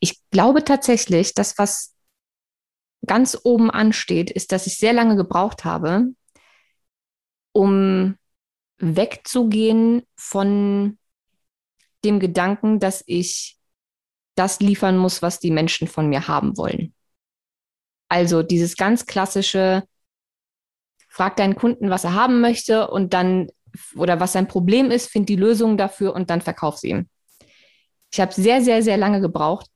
Ich glaube tatsächlich, dass was ganz oben ansteht, ist, dass ich sehr lange gebraucht habe, um wegzugehen von dem Gedanken, dass ich das liefern muss, was die Menschen von mir haben wollen. Also dieses ganz klassische, frag deinen Kunden, was er haben möchte und dann oder was sein Problem ist, find die Lösung dafür und dann verkauf sie ihm. Ich habe sehr, sehr, sehr lange gebraucht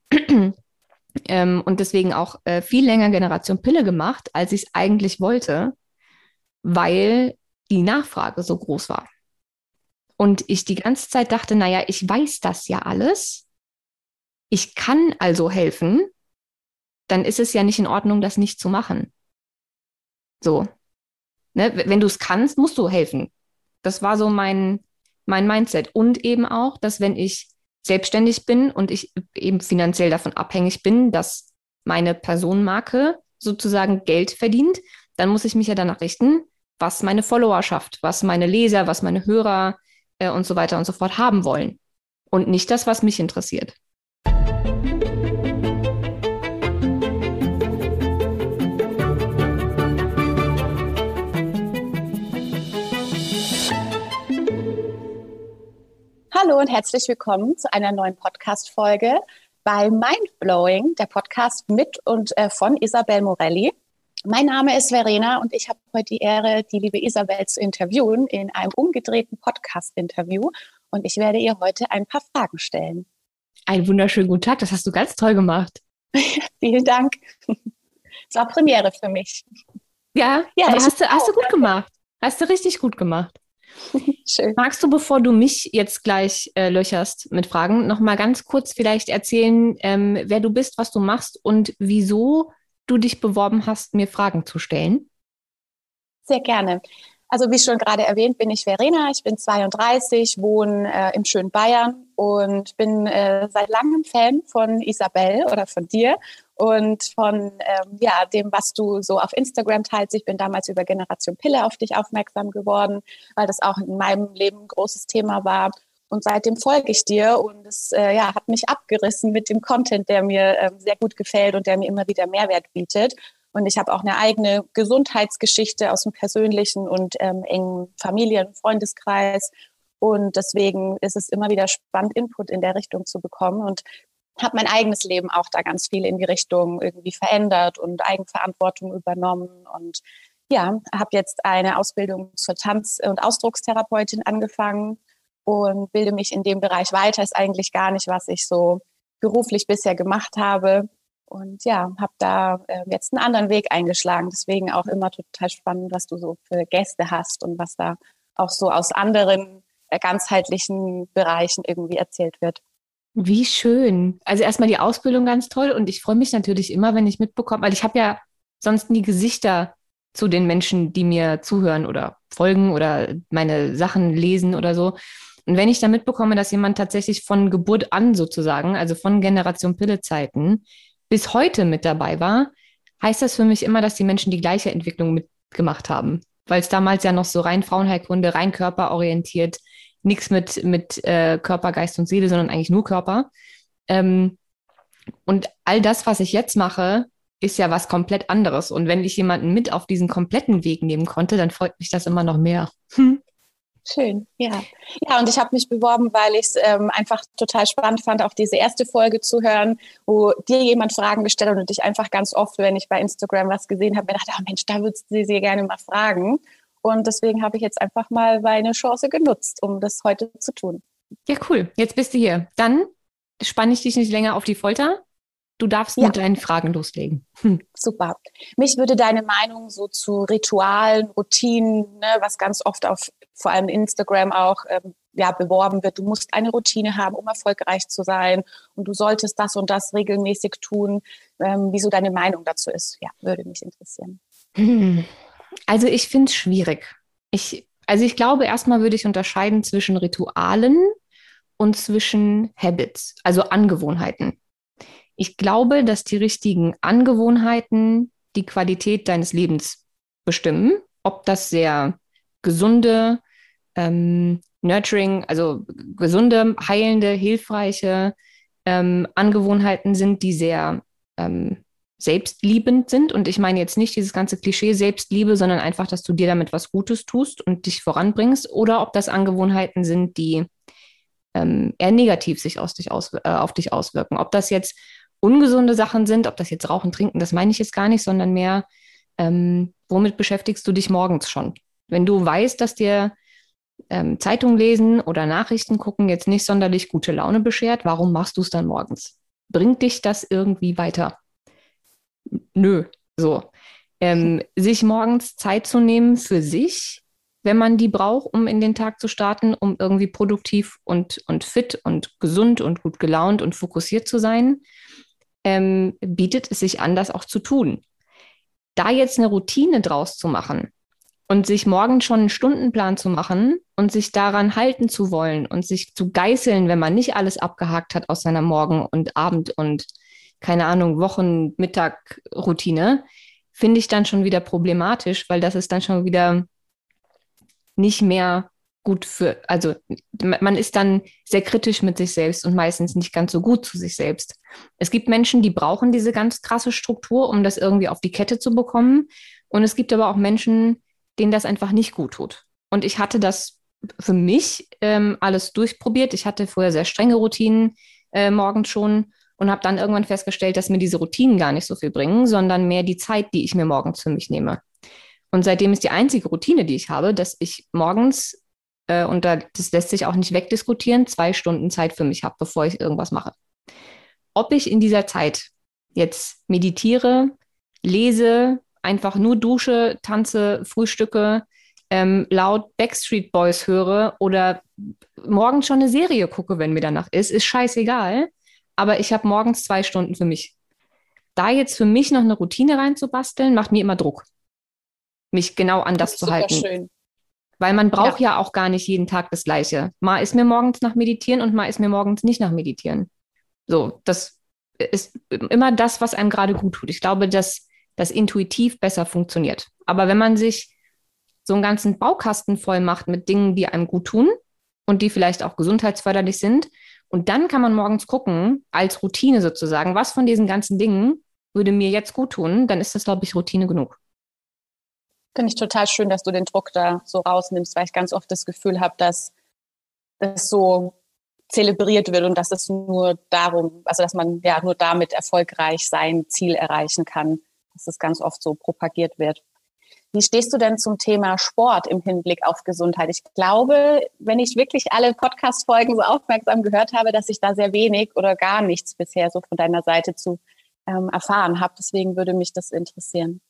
ähm, und deswegen auch äh, viel länger Generation Pille gemacht, als ich es eigentlich wollte, weil die Nachfrage so groß war. Und ich die ganze Zeit dachte, naja, ich weiß das ja alles. Ich kann also helfen. Dann ist es ja nicht in Ordnung, das nicht zu machen. So. Ne? Wenn du es kannst, musst du helfen. Das war so mein, mein Mindset. Und eben auch, dass wenn ich selbstständig bin und ich eben finanziell davon abhängig bin, dass meine Personenmarke sozusagen Geld verdient, dann muss ich mich ja danach richten, was meine Followerschaft, was meine Leser, was meine Hörer äh, und so weiter und so fort haben wollen. Und nicht das, was mich interessiert. Hallo und herzlich willkommen zu einer neuen Podcast-Folge bei Mindblowing, der Podcast mit und äh, von Isabel Morelli. Mein Name ist Verena und ich habe heute die Ehre, die liebe Isabel zu interviewen in einem umgedrehten Podcast-Interview. Und ich werde ihr heute ein paar Fragen stellen. Einen wunderschönen guten Tag, das hast du ganz toll gemacht. Vielen Dank. Es war Premiere für mich. Ja, ja hast, du, hast du gut gemacht. Hast du richtig gut gemacht. Schön. Magst du, bevor du mich jetzt gleich äh, löcherst mit Fragen, noch mal ganz kurz vielleicht erzählen, ähm, wer du bist, was du machst und wieso du dich beworben hast, mir Fragen zu stellen? Sehr gerne. Also wie schon gerade erwähnt, bin ich Verena, ich bin 32, wohne äh, im schönen Bayern und bin äh, seit langem Fan von Isabel oder von dir und von ähm, ja, dem, was du so auf Instagram teilst. Ich bin damals über Generation Pille auf dich aufmerksam geworden, weil das auch in meinem Leben ein großes Thema war. Und seitdem folge ich dir und es äh, ja, hat mich abgerissen mit dem Content, der mir äh, sehr gut gefällt und der mir immer wieder Mehrwert bietet. Und ich habe auch eine eigene Gesundheitsgeschichte aus dem persönlichen und ähm, engen Familien- Freundeskreis. Und deswegen ist es immer wieder spannend, Input in der Richtung zu bekommen. Und habe mein eigenes Leben auch da ganz viel in die Richtung irgendwie verändert und Eigenverantwortung übernommen. Und ja, habe jetzt eine Ausbildung zur Tanz- und Ausdruckstherapeutin angefangen und bilde mich in dem Bereich weiter. Ist eigentlich gar nicht, was ich so beruflich bisher gemacht habe. Und ja, habe da äh, jetzt einen anderen Weg eingeschlagen. Deswegen auch immer total spannend, was du so für Gäste hast und was da auch so aus anderen äh, ganzheitlichen Bereichen irgendwie erzählt wird. Wie schön. Also erstmal die Ausbildung ganz toll und ich freue mich natürlich immer, wenn ich mitbekomme, weil ich habe ja sonst nie Gesichter zu den Menschen, die mir zuhören oder folgen oder meine Sachen lesen oder so. Und wenn ich dann mitbekomme, dass jemand tatsächlich von Geburt an sozusagen, also von Generation Pille-Zeiten, bis heute mit dabei war, heißt das für mich immer, dass die Menschen die gleiche Entwicklung mitgemacht haben. Weil es damals ja noch so rein Frauenheilkunde, rein körperorientiert, nichts mit, mit äh, Körper, Geist und Seele, sondern eigentlich nur Körper. Ähm, und all das, was ich jetzt mache, ist ja was komplett anderes. Und wenn ich jemanden mit auf diesen kompletten Weg nehmen konnte, dann freut mich das immer noch mehr. Hm. Schön, ja. Ja, und ich habe mich beworben, weil ich es ähm, einfach total spannend fand, auch diese erste Folge zu hören, wo dir jemand Fragen gestellt hat und ich einfach ganz oft, wenn ich bei Instagram was gesehen habe, mir dachte, oh Mensch, da würdest du sie gerne mal fragen. Und deswegen habe ich jetzt einfach mal meine Chance genutzt, um das heute zu tun. Ja, cool. Jetzt bist du hier. Dann spanne ich dich nicht länger auf die Folter. Du darfst ja. mit deinen Fragen loslegen. Hm. Super. Mich würde deine Meinung so zu Ritualen, Routinen, ne, was ganz oft auf vor allem Instagram auch ähm, ja, beworben wird. Du musst eine Routine haben, um erfolgreich zu sein und du solltest das und das regelmäßig tun. Ähm, wieso deine Meinung dazu ist, ja, würde mich interessieren. Hm. Also ich finde es schwierig. Ich, also ich glaube, erstmal würde ich unterscheiden zwischen Ritualen und zwischen Habits, also Angewohnheiten. Ich glaube, dass die richtigen Angewohnheiten die Qualität deines Lebens bestimmen. Ob das sehr gesunde, ähm, nurturing, also gesunde, heilende, hilfreiche ähm, Angewohnheiten sind, die sehr ähm, selbstliebend sind. Und ich meine jetzt nicht dieses ganze Klischee Selbstliebe, sondern einfach, dass du dir damit was Gutes tust und dich voranbringst. Oder ob das Angewohnheiten sind, die ähm, eher negativ sich aus dich aus, äh, auf dich auswirken. Ob das jetzt ungesunde Sachen sind, ob das jetzt Rauchen, Trinken, das meine ich jetzt gar nicht, sondern mehr, ähm, womit beschäftigst du dich morgens schon? Wenn du weißt, dass dir ähm, Zeitung lesen oder Nachrichten gucken jetzt nicht sonderlich gute Laune beschert, warum machst du es dann morgens? Bringt dich das irgendwie weiter? Nö, so. Ähm, sich morgens Zeit zu nehmen für sich, wenn man die braucht, um in den Tag zu starten, um irgendwie produktiv und, und fit und gesund und gut gelaunt und fokussiert zu sein, ähm, bietet es sich an, das auch zu tun. Da jetzt eine Routine draus zu machen, und sich morgen schon einen Stundenplan zu machen und sich daran halten zu wollen und sich zu geißeln, wenn man nicht alles abgehakt hat aus seiner Morgen- und Abend- und keine Ahnung, Wochen-, Mittag-Routine, finde ich dann schon wieder problematisch, weil das ist dann schon wieder nicht mehr gut für, also man ist dann sehr kritisch mit sich selbst und meistens nicht ganz so gut zu sich selbst. Es gibt Menschen, die brauchen diese ganz krasse Struktur, um das irgendwie auf die Kette zu bekommen. Und es gibt aber auch Menschen, denen das einfach nicht gut tut. Und ich hatte das für mich ähm, alles durchprobiert. Ich hatte vorher sehr strenge Routinen äh, morgens schon und habe dann irgendwann festgestellt, dass mir diese Routinen gar nicht so viel bringen, sondern mehr die Zeit, die ich mir morgens für mich nehme. Und seitdem ist die einzige Routine, die ich habe, dass ich morgens, äh, und da, das lässt sich auch nicht wegdiskutieren, zwei Stunden Zeit für mich habe, bevor ich irgendwas mache. Ob ich in dieser Zeit jetzt meditiere, lese, einfach nur dusche, tanze, frühstücke, ähm, laut Backstreet Boys höre oder morgens schon eine Serie gucke, wenn mir danach ist, ist scheißegal. Aber ich habe morgens zwei Stunden für mich. Da jetzt für mich noch eine Routine reinzubasteln, macht mir immer Druck, mich genau an das, das zu halten. Schön. Weil man braucht ja. ja auch gar nicht jeden Tag das Gleiche. Mal ist mir morgens nach Meditieren und mal ist mir morgens nicht nach Meditieren. So, das ist immer das, was einem gerade gut tut. Ich glaube, dass das intuitiv besser funktioniert. Aber wenn man sich so einen ganzen Baukasten voll macht mit Dingen, die einem gut tun und die vielleicht auch gesundheitsförderlich sind, und dann kann man morgens gucken, als Routine sozusagen, was von diesen ganzen Dingen würde mir jetzt gut tun, dann ist das, glaube ich, Routine genug. Finde ich total schön, dass du den Druck da so rausnimmst, weil ich ganz oft das Gefühl habe, dass das so zelebriert wird und dass es nur darum, also dass man ja nur damit erfolgreich sein Ziel erreichen kann dass es ganz oft so propagiert wird. Wie stehst du denn zum Thema Sport im Hinblick auf Gesundheit? Ich glaube, wenn ich wirklich alle Podcast-Folgen so aufmerksam gehört habe, dass ich da sehr wenig oder gar nichts bisher so von deiner Seite zu ähm, erfahren habe. Deswegen würde mich das interessieren.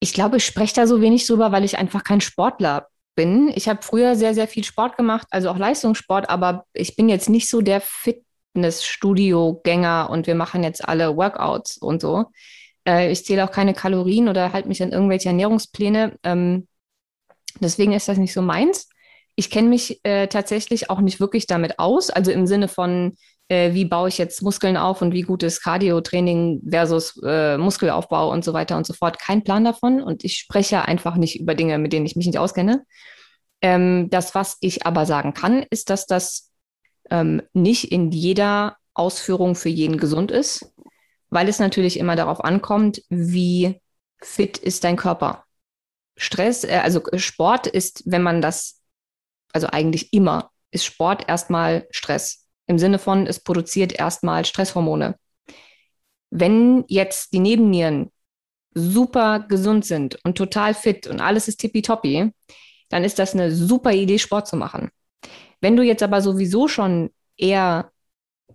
Ich glaube, ich spreche da so wenig drüber, weil ich einfach kein Sportler bin. Ich habe früher sehr, sehr viel Sport gemacht, also auch Leistungssport, aber ich bin jetzt nicht so der Fitnessstudio-Gänger und wir machen jetzt alle Workouts und so. Äh, ich zähle auch keine Kalorien oder halte mich an irgendwelche Ernährungspläne. Ähm, deswegen ist das nicht so meins. Ich kenne mich äh, tatsächlich auch nicht wirklich damit aus, also im Sinne von, äh, wie baue ich jetzt Muskeln auf und wie gut ist Cardio-Training versus äh, Muskelaufbau und so weiter und so fort. Kein Plan davon und ich spreche einfach nicht über Dinge, mit denen ich mich nicht auskenne. Ähm, das, was ich aber sagen kann, ist, dass das ähm, nicht in jeder Ausführung für jeden gesund ist weil es natürlich immer darauf ankommt, wie fit ist dein Körper. Stress, äh, also Sport ist, wenn man das, also eigentlich immer, ist Sport erstmal Stress. Im Sinne von, es produziert erstmal Stresshormone. Wenn jetzt die Nebennieren super gesund sind und total fit und alles ist tippitoppi, dann ist das eine super Idee, Sport zu machen. Wenn du jetzt aber sowieso schon eher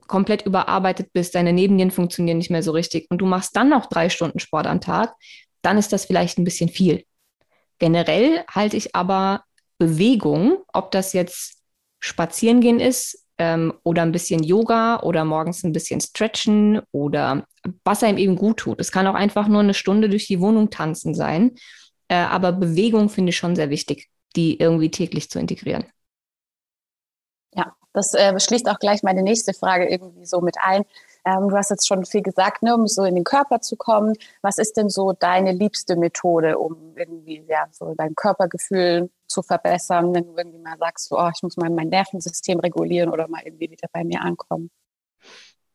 komplett überarbeitet bist, deine Nebennieren funktionieren nicht mehr so richtig und du machst dann noch drei Stunden Sport am Tag, dann ist das vielleicht ein bisschen viel. Generell halte ich aber Bewegung, ob das jetzt Spazierengehen ist ähm, oder ein bisschen Yoga oder morgens ein bisschen Stretchen oder was einem eben gut tut. Es kann auch einfach nur eine Stunde durch die Wohnung tanzen sein. Äh, aber Bewegung finde ich schon sehr wichtig, die irgendwie täglich zu integrieren. Das äh, schließt auch gleich meine nächste Frage irgendwie so mit ein. Ähm, du hast jetzt schon viel gesagt, ne, um so in den Körper zu kommen. Was ist denn so deine liebste Methode, um irgendwie ja, so dein Körpergefühl zu verbessern, wenn du irgendwie mal sagst, oh, ich muss mal mein Nervensystem regulieren oder mal irgendwie wieder bei mir ankommen?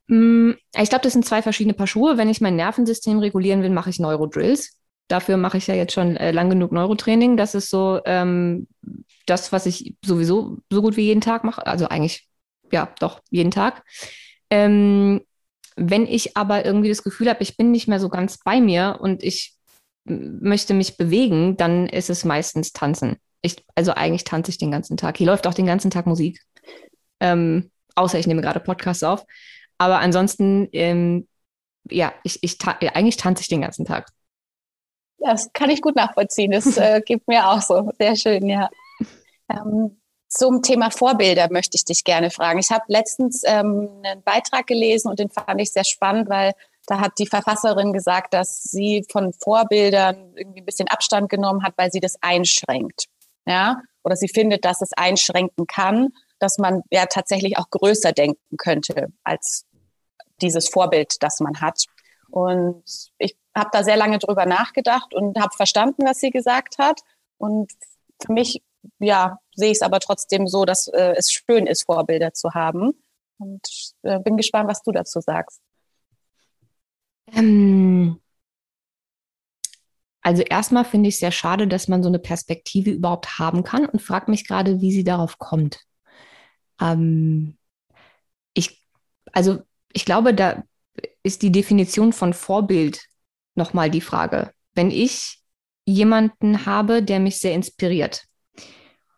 Mm, ich glaube, das sind zwei verschiedene Paar Schuhe. Wenn ich mein Nervensystem regulieren will, mache ich Neurodrills. Dafür mache ich ja jetzt schon äh, lang genug Neurotraining. Das ist so ähm, das, was ich sowieso so gut wie jeden Tag mache. Also eigentlich, ja, doch, jeden Tag. Ähm, wenn ich aber irgendwie das Gefühl habe, ich bin nicht mehr so ganz bei mir und ich möchte mich bewegen, dann ist es meistens Tanzen. Ich, also eigentlich tanze ich den ganzen Tag. Hier läuft auch den ganzen Tag Musik. Ähm, außer ich nehme gerade Podcasts auf. Aber ansonsten, ähm, ja, ich, ich ta eigentlich tanze ich den ganzen Tag. Das kann ich gut nachvollziehen. Das äh, gibt mir auch so. Sehr schön, ja. Ähm, zum Thema Vorbilder möchte ich dich gerne fragen. Ich habe letztens ähm, einen Beitrag gelesen und den fand ich sehr spannend, weil da hat die Verfasserin gesagt, dass sie von Vorbildern irgendwie ein bisschen Abstand genommen hat, weil sie das einschränkt. Ja, oder sie findet, dass es einschränken kann, dass man ja tatsächlich auch größer denken könnte als dieses Vorbild, das man hat. Und ich habe da sehr lange drüber nachgedacht und habe verstanden, was sie gesagt hat. Und für mich, ja, sehe ich es aber trotzdem so, dass äh, es schön ist, Vorbilder zu haben. Und äh, bin gespannt, was du dazu sagst. Ähm, also erstmal finde ich es sehr schade, dass man so eine Perspektive überhaupt haben kann und frage mich gerade, wie sie darauf kommt. Ähm, ich, also ich glaube, da ist die Definition von Vorbild nochmal die Frage. Wenn ich jemanden habe, der mich sehr inspiriert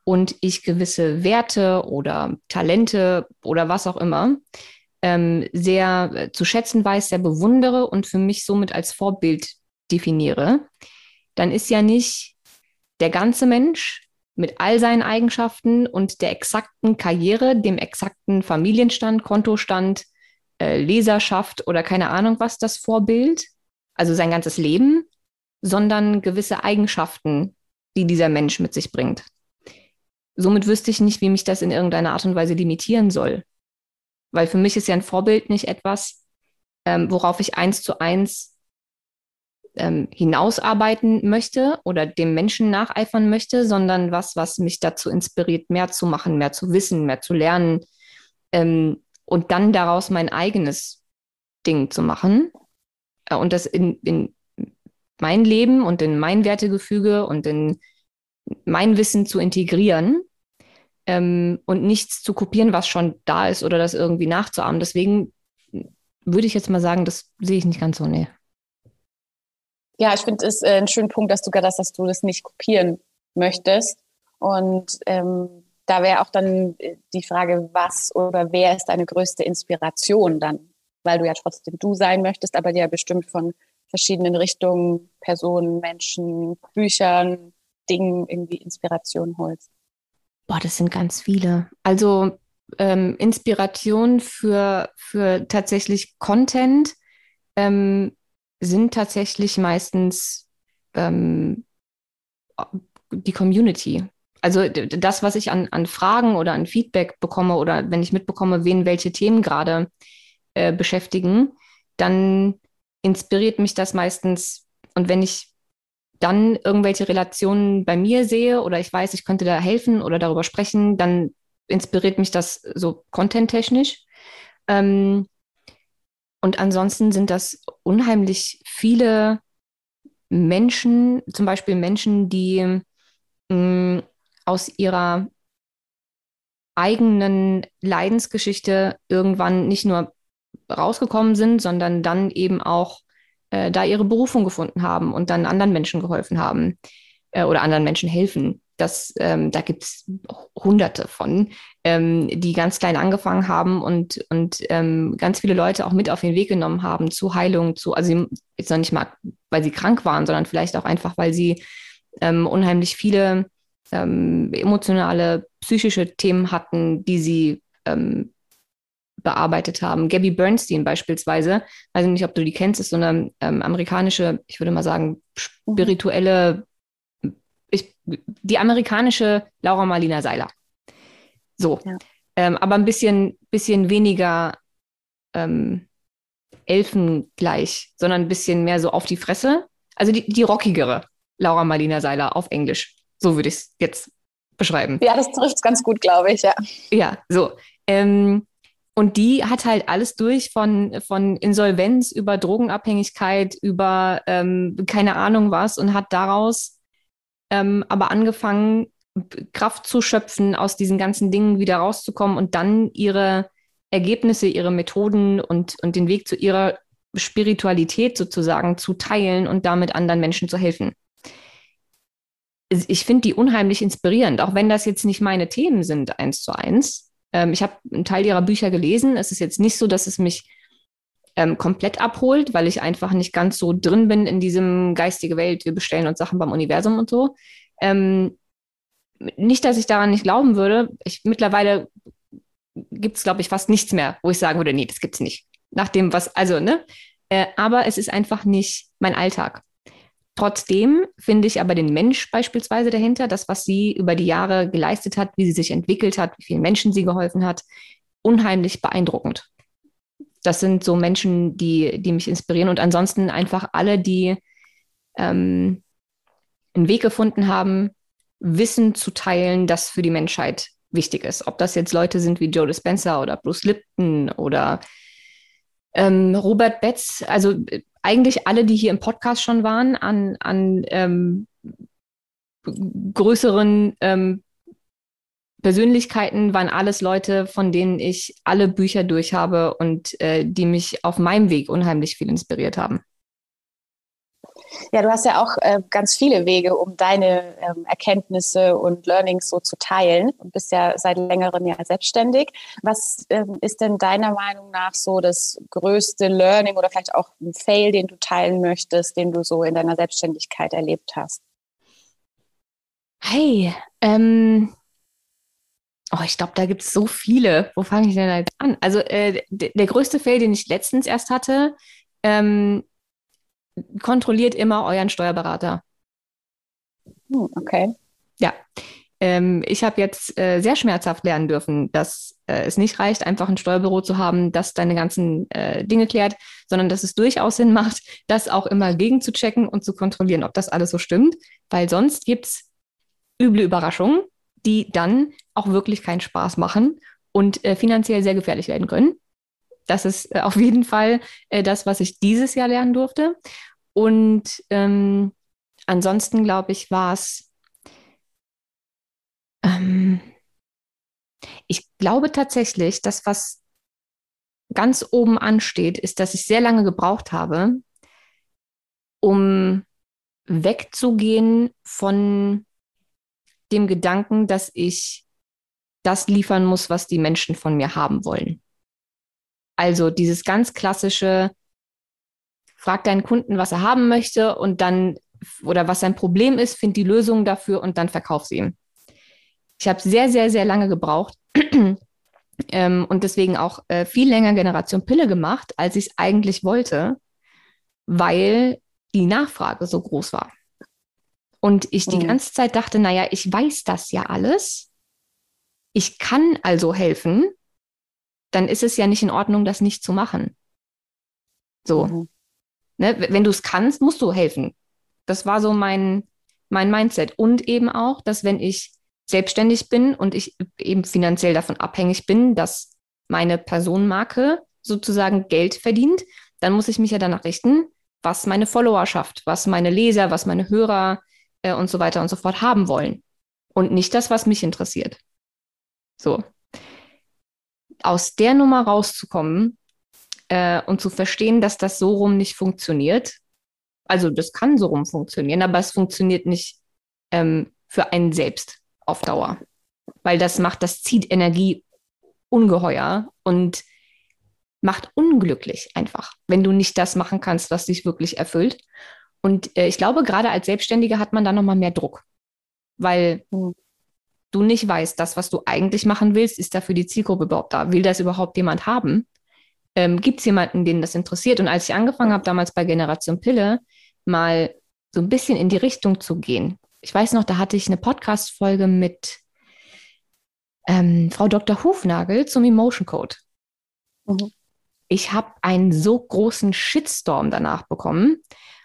und ich gewisse Werte oder Talente oder was auch immer ähm, sehr äh, zu schätzen weiß, sehr bewundere und für mich somit als Vorbild definiere, dann ist ja nicht der ganze Mensch mit all seinen Eigenschaften und der exakten Karriere, dem exakten Familienstand, Kontostand, äh, Leserschaft oder keine Ahnung was das Vorbild, also sein ganzes Leben, sondern gewisse Eigenschaften, die dieser Mensch mit sich bringt. Somit wüsste ich nicht, wie mich das in irgendeiner Art und Weise limitieren soll. Weil für mich ist ja ein Vorbild nicht etwas, ähm, worauf ich eins zu eins ähm, hinausarbeiten möchte oder dem Menschen nacheifern möchte, sondern was, was mich dazu inspiriert, mehr zu machen, mehr zu wissen, mehr zu lernen ähm, und dann daraus mein eigenes Ding zu machen äh, und das in, in mein Leben und in mein Wertegefüge und in mein Wissen zu integrieren ähm, und nichts zu kopieren, was schon da ist oder das irgendwie nachzuahmen. Deswegen würde ich jetzt mal sagen, das sehe ich nicht ganz so, nee. Ja, ich finde es äh, einen schönen Punkt, dass du gerade hast, dass du das nicht kopieren möchtest. Und ähm, da wäre auch dann äh, die Frage, was oder wer ist deine größte Inspiration dann? Weil du ja trotzdem du sein möchtest, aber dir ja bestimmt von verschiedenen Richtungen, Personen, Menschen, Büchern, Dingen irgendwie Inspiration holst. Boah, das sind ganz viele. Also ähm, Inspiration für, für tatsächlich Content ähm, sind tatsächlich meistens ähm, die Community. Also das, was ich an, an Fragen oder an Feedback bekomme oder wenn ich mitbekomme, wen welche Themen gerade äh, beschäftigen, dann inspiriert mich das meistens. Und wenn ich dann irgendwelche Relationen bei mir sehe oder ich weiß, ich könnte da helfen oder darüber sprechen, dann inspiriert mich das so content-technisch. Ähm, und ansonsten sind das unheimlich viele Menschen, zum Beispiel Menschen, die mh, mm, aus ihrer eigenen Leidensgeschichte irgendwann nicht nur rausgekommen sind, sondern dann eben auch äh, da ihre Berufung gefunden haben und dann anderen Menschen geholfen haben äh, oder anderen Menschen helfen. Das, ähm, da gibt es hunderte von, ähm, die ganz klein angefangen haben und, und ähm, ganz viele Leute auch mit auf den Weg genommen haben zu Heilung, zu, also jetzt noch nicht mal, weil sie krank waren, sondern vielleicht auch einfach, weil sie ähm, unheimlich viele ähm, emotionale, psychische Themen hatten, die sie ähm, bearbeitet haben. Gabby Bernstein beispielsweise, weiß nicht, ob du die kennst, ist so eine ähm, amerikanische, ich würde mal sagen, spirituelle, ich, die amerikanische Laura Marlina Seiler. So. Ja. Ähm, aber ein bisschen, bisschen weniger ähm, elfengleich, sondern ein bisschen mehr so auf die Fresse. Also die, die rockigere Laura Marlina Seiler auf Englisch. So würde ich es jetzt beschreiben. Ja, das trifft es ganz gut, glaube ich, ja. Ja, so. Ähm, und die hat halt alles durch von, von Insolvenz über Drogenabhängigkeit, über ähm, keine Ahnung was und hat daraus ähm, aber angefangen, Kraft zu schöpfen, aus diesen ganzen Dingen wieder rauszukommen und dann ihre Ergebnisse, ihre Methoden und, und den Weg zu ihrer Spiritualität sozusagen zu teilen und damit anderen Menschen zu helfen. Ich finde die unheimlich inspirierend, auch wenn das jetzt nicht meine Themen sind, eins zu eins. Ähm, ich habe einen Teil ihrer Bücher gelesen. Es ist jetzt nicht so, dass es mich ähm, komplett abholt, weil ich einfach nicht ganz so drin bin in diesem geistige Welt. Wir bestellen uns Sachen beim Universum und so. Ähm, nicht, dass ich daran nicht glauben würde. Ich, mittlerweile gibt es, glaube ich, fast nichts mehr, wo ich sagen würde, nee, das gibt es nicht. Nach dem, was, also, ne? Äh, aber es ist einfach nicht mein Alltag. Trotzdem finde ich aber den Mensch beispielsweise dahinter, das, was sie über die Jahre geleistet hat, wie sie sich entwickelt hat, wie vielen Menschen sie geholfen hat, unheimlich beeindruckend. Das sind so Menschen, die, die mich inspirieren und ansonsten einfach alle, die ähm, einen Weg gefunden haben, Wissen zu teilen, das für die Menschheit wichtig ist. Ob das jetzt Leute sind wie Joe Dispenza oder Bruce Lipton oder ähm, Robert Betz, also äh, eigentlich alle, die hier im Podcast schon waren, an, an ähm, größeren ähm, Persönlichkeiten waren alles Leute, von denen ich alle Bücher durch habe und äh, die mich auf meinem Weg unheimlich viel inspiriert haben. Ja, du hast ja auch äh, ganz viele Wege, um deine ähm, Erkenntnisse und Learnings so zu teilen und bist ja seit längerem ja selbstständig. Was ähm, ist denn deiner Meinung nach so das größte Learning oder vielleicht auch ein Fail, den du teilen möchtest, den du so in deiner Selbstständigkeit erlebt hast? Hey, ähm, Oh, ich glaube, da gibt es so viele. Wo fange ich denn jetzt an? Also äh, der größte Fail, den ich letztens erst hatte, ähm, kontrolliert immer euren Steuerberater. Hm, okay. Ja. Ähm, ich habe jetzt äh, sehr schmerzhaft lernen dürfen, dass äh, es nicht reicht, einfach ein Steuerbüro zu haben, das deine ganzen äh, Dinge klärt, sondern dass es durchaus Sinn macht, das auch immer gegen zu checken und zu kontrollieren, ob das alles so stimmt, weil sonst gibt es üble Überraschungen, die dann auch wirklich keinen Spaß machen und äh, finanziell sehr gefährlich werden können. Das ist äh, auf jeden Fall äh, das, was ich dieses Jahr lernen durfte. Und ähm, ansonsten, glaube ich, war es, ähm, ich glaube tatsächlich, dass was ganz oben ansteht, ist, dass ich sehr lange gebraucht habe, um wegzugehen von dem Gedanken, dass ich das liefern muss, was die Menschen von mir haben wollen. Also dieses ganz klassische, frag deinen Kunden, was er haben möchte und dann oder was sein Problem ist, find die Lösung dafür und dann verkauf sie ihm. Ich habe sehr, sehr, sehr lange gebraucht ähm, und deswegen auch äh, viel länger Generation Pille gemacht, als ich es eigentlich wollte, weil die Nachfrage so groß war. Und ich die mhm. ganze Zeit dachte, naja, ich weiß das ja alles. Ich kann also helfen dann ist es ja nicht in Ordnung, das nicht zu machen. So. Mhm. Ne? Wenn du es kannst, musst du helfen. Das war so mein, mein Mindset. Und eben auch, dass wenn ich selbstständig bin und ich eben finanziell davon abhängig bin, dass meine Personenmarke sozusagen Geld verdient, dann muss ich mich ja danach richten, was meine Followerschaft, was meine Leser, was meine Hörer äh, und so weiter und so fort haben wollen. Und nicht das, was mich interessiert. So aus der Nummer rauszukommen äh, und zu verstehen, dass das so rum nicht funktioniert. Also das kann so rum funktionieren, aber es funktioniert nicht ähm, für einen selbst auf Dauer. Weil das macht, das zieht Energie ungeheuer und macht unglücklich einfach, wenn du nicht das machen kannst, was dich wirklich erfüllt. Und äh, ich glaube, gerade als Selbstständiger hat man da nochmal mehr Druck, weil mhm du nicht weißt, das, was du eigentlich machen willst, ist da für die Zielgruppe überhaupt da? Will das überhaupt jemand haben? Ähm, Gibt es jemanden, den das interessiert? Und als ich angefangen habe, damals bei Generation Pille, mal so ein bisschen in die Richtung zu gehen. Ich weiß noch, da hatte ich eine Podcast-Folge mit ähm, Frau Dr. Hufnagel zum Emotion Code. Mhm. Ich habe einen so großen Shitstorm danach bekommen,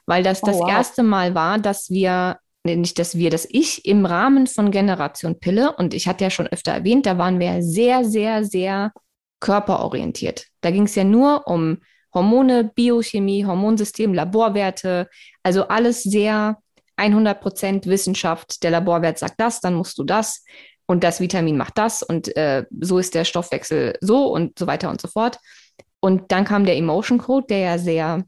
weil das oh, das wow. erste Mal war, dass wir nicht, dass wir, dass ich im Rahmen von Generation Pille, und ich hatte ja schon öfter erwähnt, da waren wir sehr, sehr, sehr körperorientiert. Da ging es ja nur um Hormone, Biochemie, Hormonsystem, Laborwerte, also alles sehr 100% Wissenschaft. Der Laborwert sagt das, dann musst du das und das Vitamin macht das und äh, so ist der Stoffwechsel so und so weiter und so fort. Und dann kam der Emotion Code, der ja sehr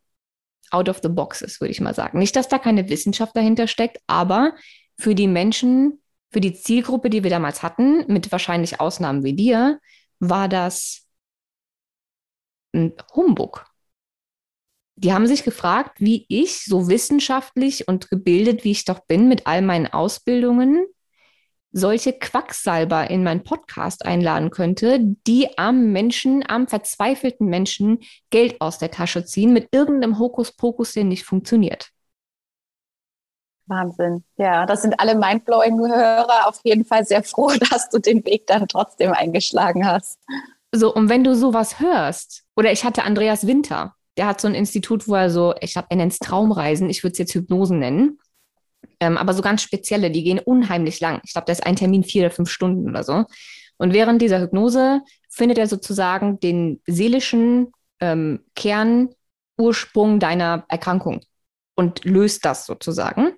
out of the box ist, würde ich mal sagen. Nicht, dass da keine Wissenschaft dahinter steckt, aber für die Menschen, für die Zielgruppe, die wir damals hatten, mit wahrscheinlich Ausnahmen wie dir, war das ein Humbug. Die haben sich gefragt, wie ich, so wissenschaftlich und gebildet, wie ich doch bin, mit all meinen Ausbildungen, solche Quacksalber in meinen Podcast einladen könnte, die am Menschen, am verzweifelten Menschen Geld aus der Tasche ziehen mit irgendeinem Hokuspokus, der nicht funktioniert. Wahnsinn. Ja, das sind alle mindblowing Hörer auf jeden Fall sehr froh, dass du den Weg dann trotzdem eingeschlagen hast. So, und wenn du sowas hörst, oder ich hatte Andreas Winter, der hat so ein Institut, wo er so, ich glaube, er nennt es Traumreisen, ich würde es jetzt Hypnosen nennen. Ähm, aber so ganz spezielle, die gehen unheimlich lang. Ich glaube, da ist ein Termin vier oder fünf Stunden oder so. Und während dieser Hypnose findet er sozusagen den seelischen ähm, Kernursprung deiner Erkrankung und löst das sozusagen.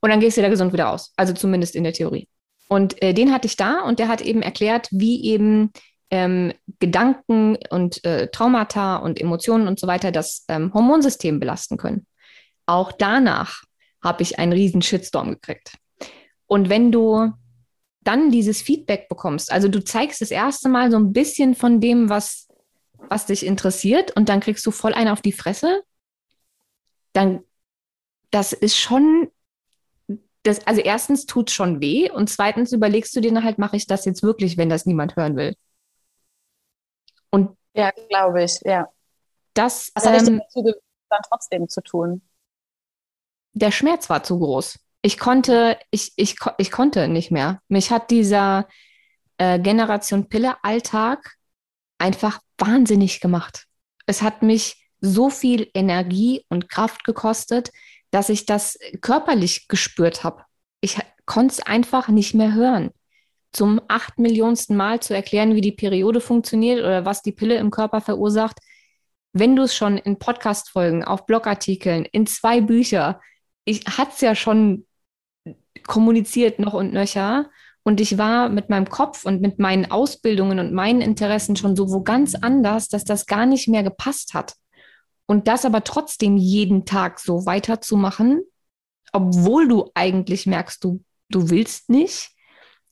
Und dann gehst du da gesund wieder aus. Also zumindest in der Theorie. Und äh, den hatte ich da und der hat eben erklärt, wie eben ähm, Gedanken und äh, Traumata und Emotionen und so weiter das ähm, Hormonsystem belasten können. Auch danach habe ich einen riesen Shitstorm gekriegt. Und wenn du dann dieses Feedback bekommst, also du zeigst das erste Mal so ein bisschen von dem, was, was dich interessiert und dann kriegst du voll einen auf die Fresse, dann das ist schon, das, also erstens tut es schon weh und zweitens überlegst du dir halt, mache ich das jetzt wirklich, wenn das niemand hören will. Und ja, glaube ich, ja. Das, Was hat ähm, dazu dann trotzdem zu tun? Der Schmerz war zu groß. Ich konnte, ich, ich, ich konnte nicht mehr. Mich hat dieser äh, Generation Pille Alltag einfach wahnsinnig gemacht. Es hat mich so viel Energie und Kraft gekostet, dass ich das körperlich gespürt habe. Ich konnte es einfach nicht mehr hören. Zum acht Millionsten Mal zu erklären, wie die Periode funktioniert oder was die Pille im Körper verursacht. Wenn du es schon in Podcast-Folgen, auf Blogartikeln, in zwei Bücher, ich hatte es ja schon kommuniziert noch und nöcher. Und ich war mit meinem Kopf und mit meinen Ausbildungen und meinen Interessen schon so wo ganz anders, dass das gar nicht mehr gepasst hat. Und das aber trotzdem jeden Tag so weiterzumachen, obwohl du eigentlich merkst, du, du willst nicht,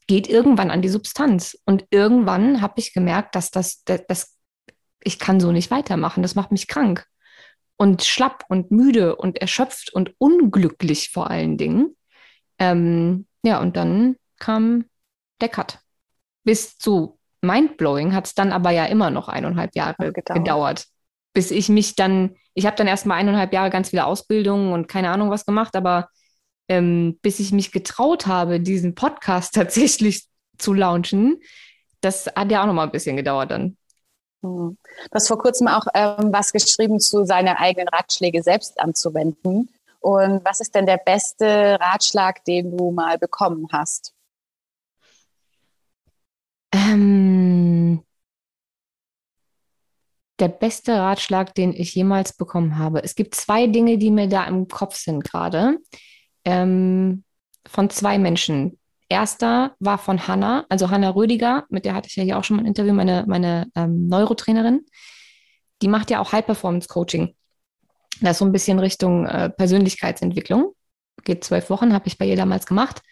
geht irgendwann an die Substanz. Und irgendwann habe ich gemerkt, dass das, das, das, ich kann so nicht weitermachen. Das macht mich krank und schlapp und müde und erschöpft und unglücklich vor allen Dingen. Ähm, ja, und dann kam der Cut. Bis zu Mindblowing hat es dann aber ja immer noch eineinhalb Jahre gedauert. gedauert. Bis ich mich dann, ich habe dann erst mal eineinhalb Jahre ganz viele Ausbildungen und keine Ahnung was gemacht, aber ähm, bis ich mich getraut habe, diesen Podcast tatsächlich zu launchen, das hat ja auch noch mal ein bisschen gedauert dann. Du hast vor kurzem auch ähm, was geschrieben zu seine eigenen Ratschläge selbst anzuwenden. Und was ist denn der beste Ratschlag, den du mal bekommen hast? Ähm, der beste Ratschlag, den ich jemals bekommen habe. Es gibt zwei Dinge, die mir da im Kopf sind gerade. Ähm, von zwei Menschen erster war von Hanna, also Hanna Rödiger, mit der hatte ich ja hier auch schon mal ein Interview, meine, meine ähm, Neurotrainerin. Die macht ja auch High-Performance-Coaching. Das ist so ein bisschen Richtung äh, Persönlichkeitsentwicklung. Geht zwölf Wochen, habe ich bei ihr damals gemacht.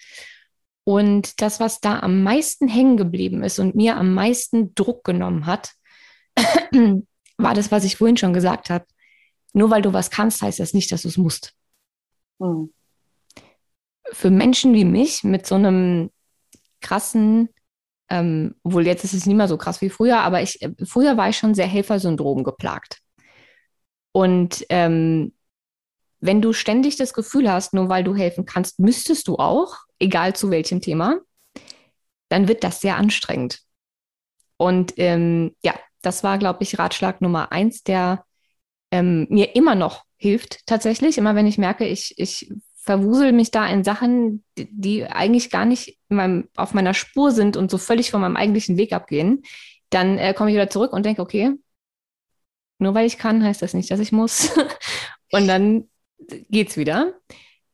Und das, was da am meisten hängen geblieben ist und mir am meisten Druck genommen hat, war das, was ich vorhin schon gesagt habe. Nur weil du was kannst, heißt das nicht, dass du es musst. Mhm für Menschen wie mich mit so einem krassen, ähm, wohl jetzt ist es nicht mehr so krass wie früher, aber ich, äh, früher war ich schon sehr Helfersyndrom geplagt. Und ähm, wenn du ständig das Gefühl hast, nur weil du helfen kannst, müsstest du auch, egal zu welchem Thema, dann wird das sehr anstrengend. Und ähm, ja, das war, glaube ich, Ratschlag Nummer eins, der ähm, mir immer noch hilft, tatsächlich. Immer wenn ich merke, ich, ich verwusel mich da in Sachen, die, eigentlich gar nicht meinem, auf meiner Spur sind und so völlig von meinem eigentlichen Weg abgehen, dann äh, komme ich wieder zurück und denke, okay, nur weil ich kann, heißt das nicht, dass ich muss. und dann geht's wieder.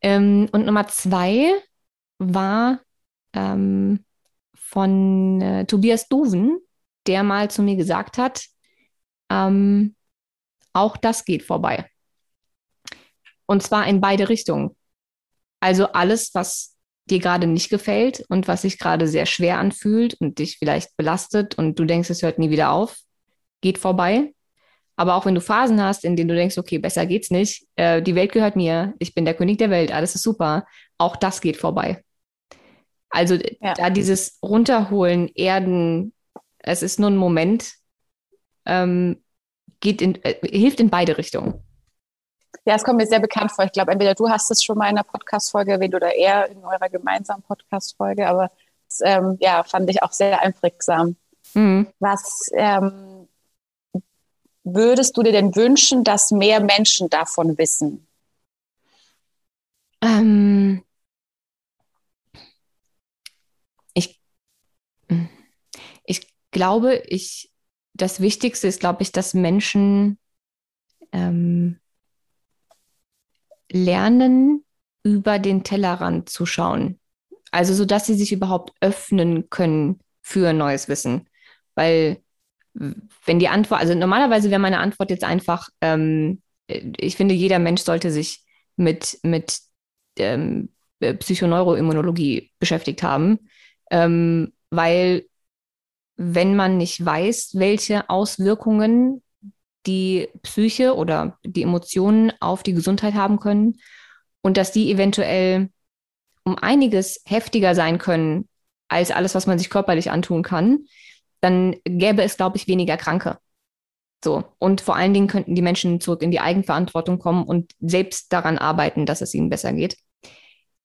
Ähm, und Nummer zwei war ähm, von äh, Tobias Duven, der mal zu mir gesagt hat, ähm, auch das geht vorbei. Und zwar in beide Richtungen. Also alles, was dir gerade nicht gefällt und was sich gerade sehr schwer anfühlt und dich vielleicht belastet und du denkst, es hört nie wieder auf, geht vorbei. Aber auch wenn du Phasen hast, in denen du denkst, okay, besser geht's nicht, äh, die Welt gehört mir, ich bin der König der Welt, alles ist super, auch das geht vorbei. Also ja. da dieses Runterholen, Erden, es ist nur ein Moment, ähm, geht in, äh, hilft in beide Richtungen. Ja, es kommt mir sehr bekannt vor. Ich glaube, entweder du hast es schon mal in einer Podcast-Folge erwähnt oder er in eurer gemeinsamen Podcast-Folge, aber das, ähm, ja, fand ich auch sehr einprägsam. Mhm. Was ähm, würdest du dir denn wünschen, dass mehr Menschen davon wissen? Ähm, ich, ich glaube, ich, das Wichtigste ist, glaube ich, dass Menschen ähm, lernen, über den Tellerrand zu schauen. Also, so dass sie sich überhaupt öffnen können für neues Wissen. Weil, wenn die Antwort, also normalerweise wäre meine Antwort jetzt einfach, ähm, ich finde, jeder Mensch sollte sich mit, mit ähm, Psychoneuroimmunologie beschäftigt haben, ähm, weil wenn man nicht weiß, welche Auswirkungen die Psyche oder die Emotionen auf die Gesundheit haben können und dass die eventuell um einiges heftiger sein können als alles, was man sich körperlich antun kann, dann gäbe es, glaube ich, weniger Kranke. So. Und vor allen Dingen könnten die Menschen zurück in die Eigenverantwortung kommen und selbst daran arbeiten, dass es ihnen besser geht.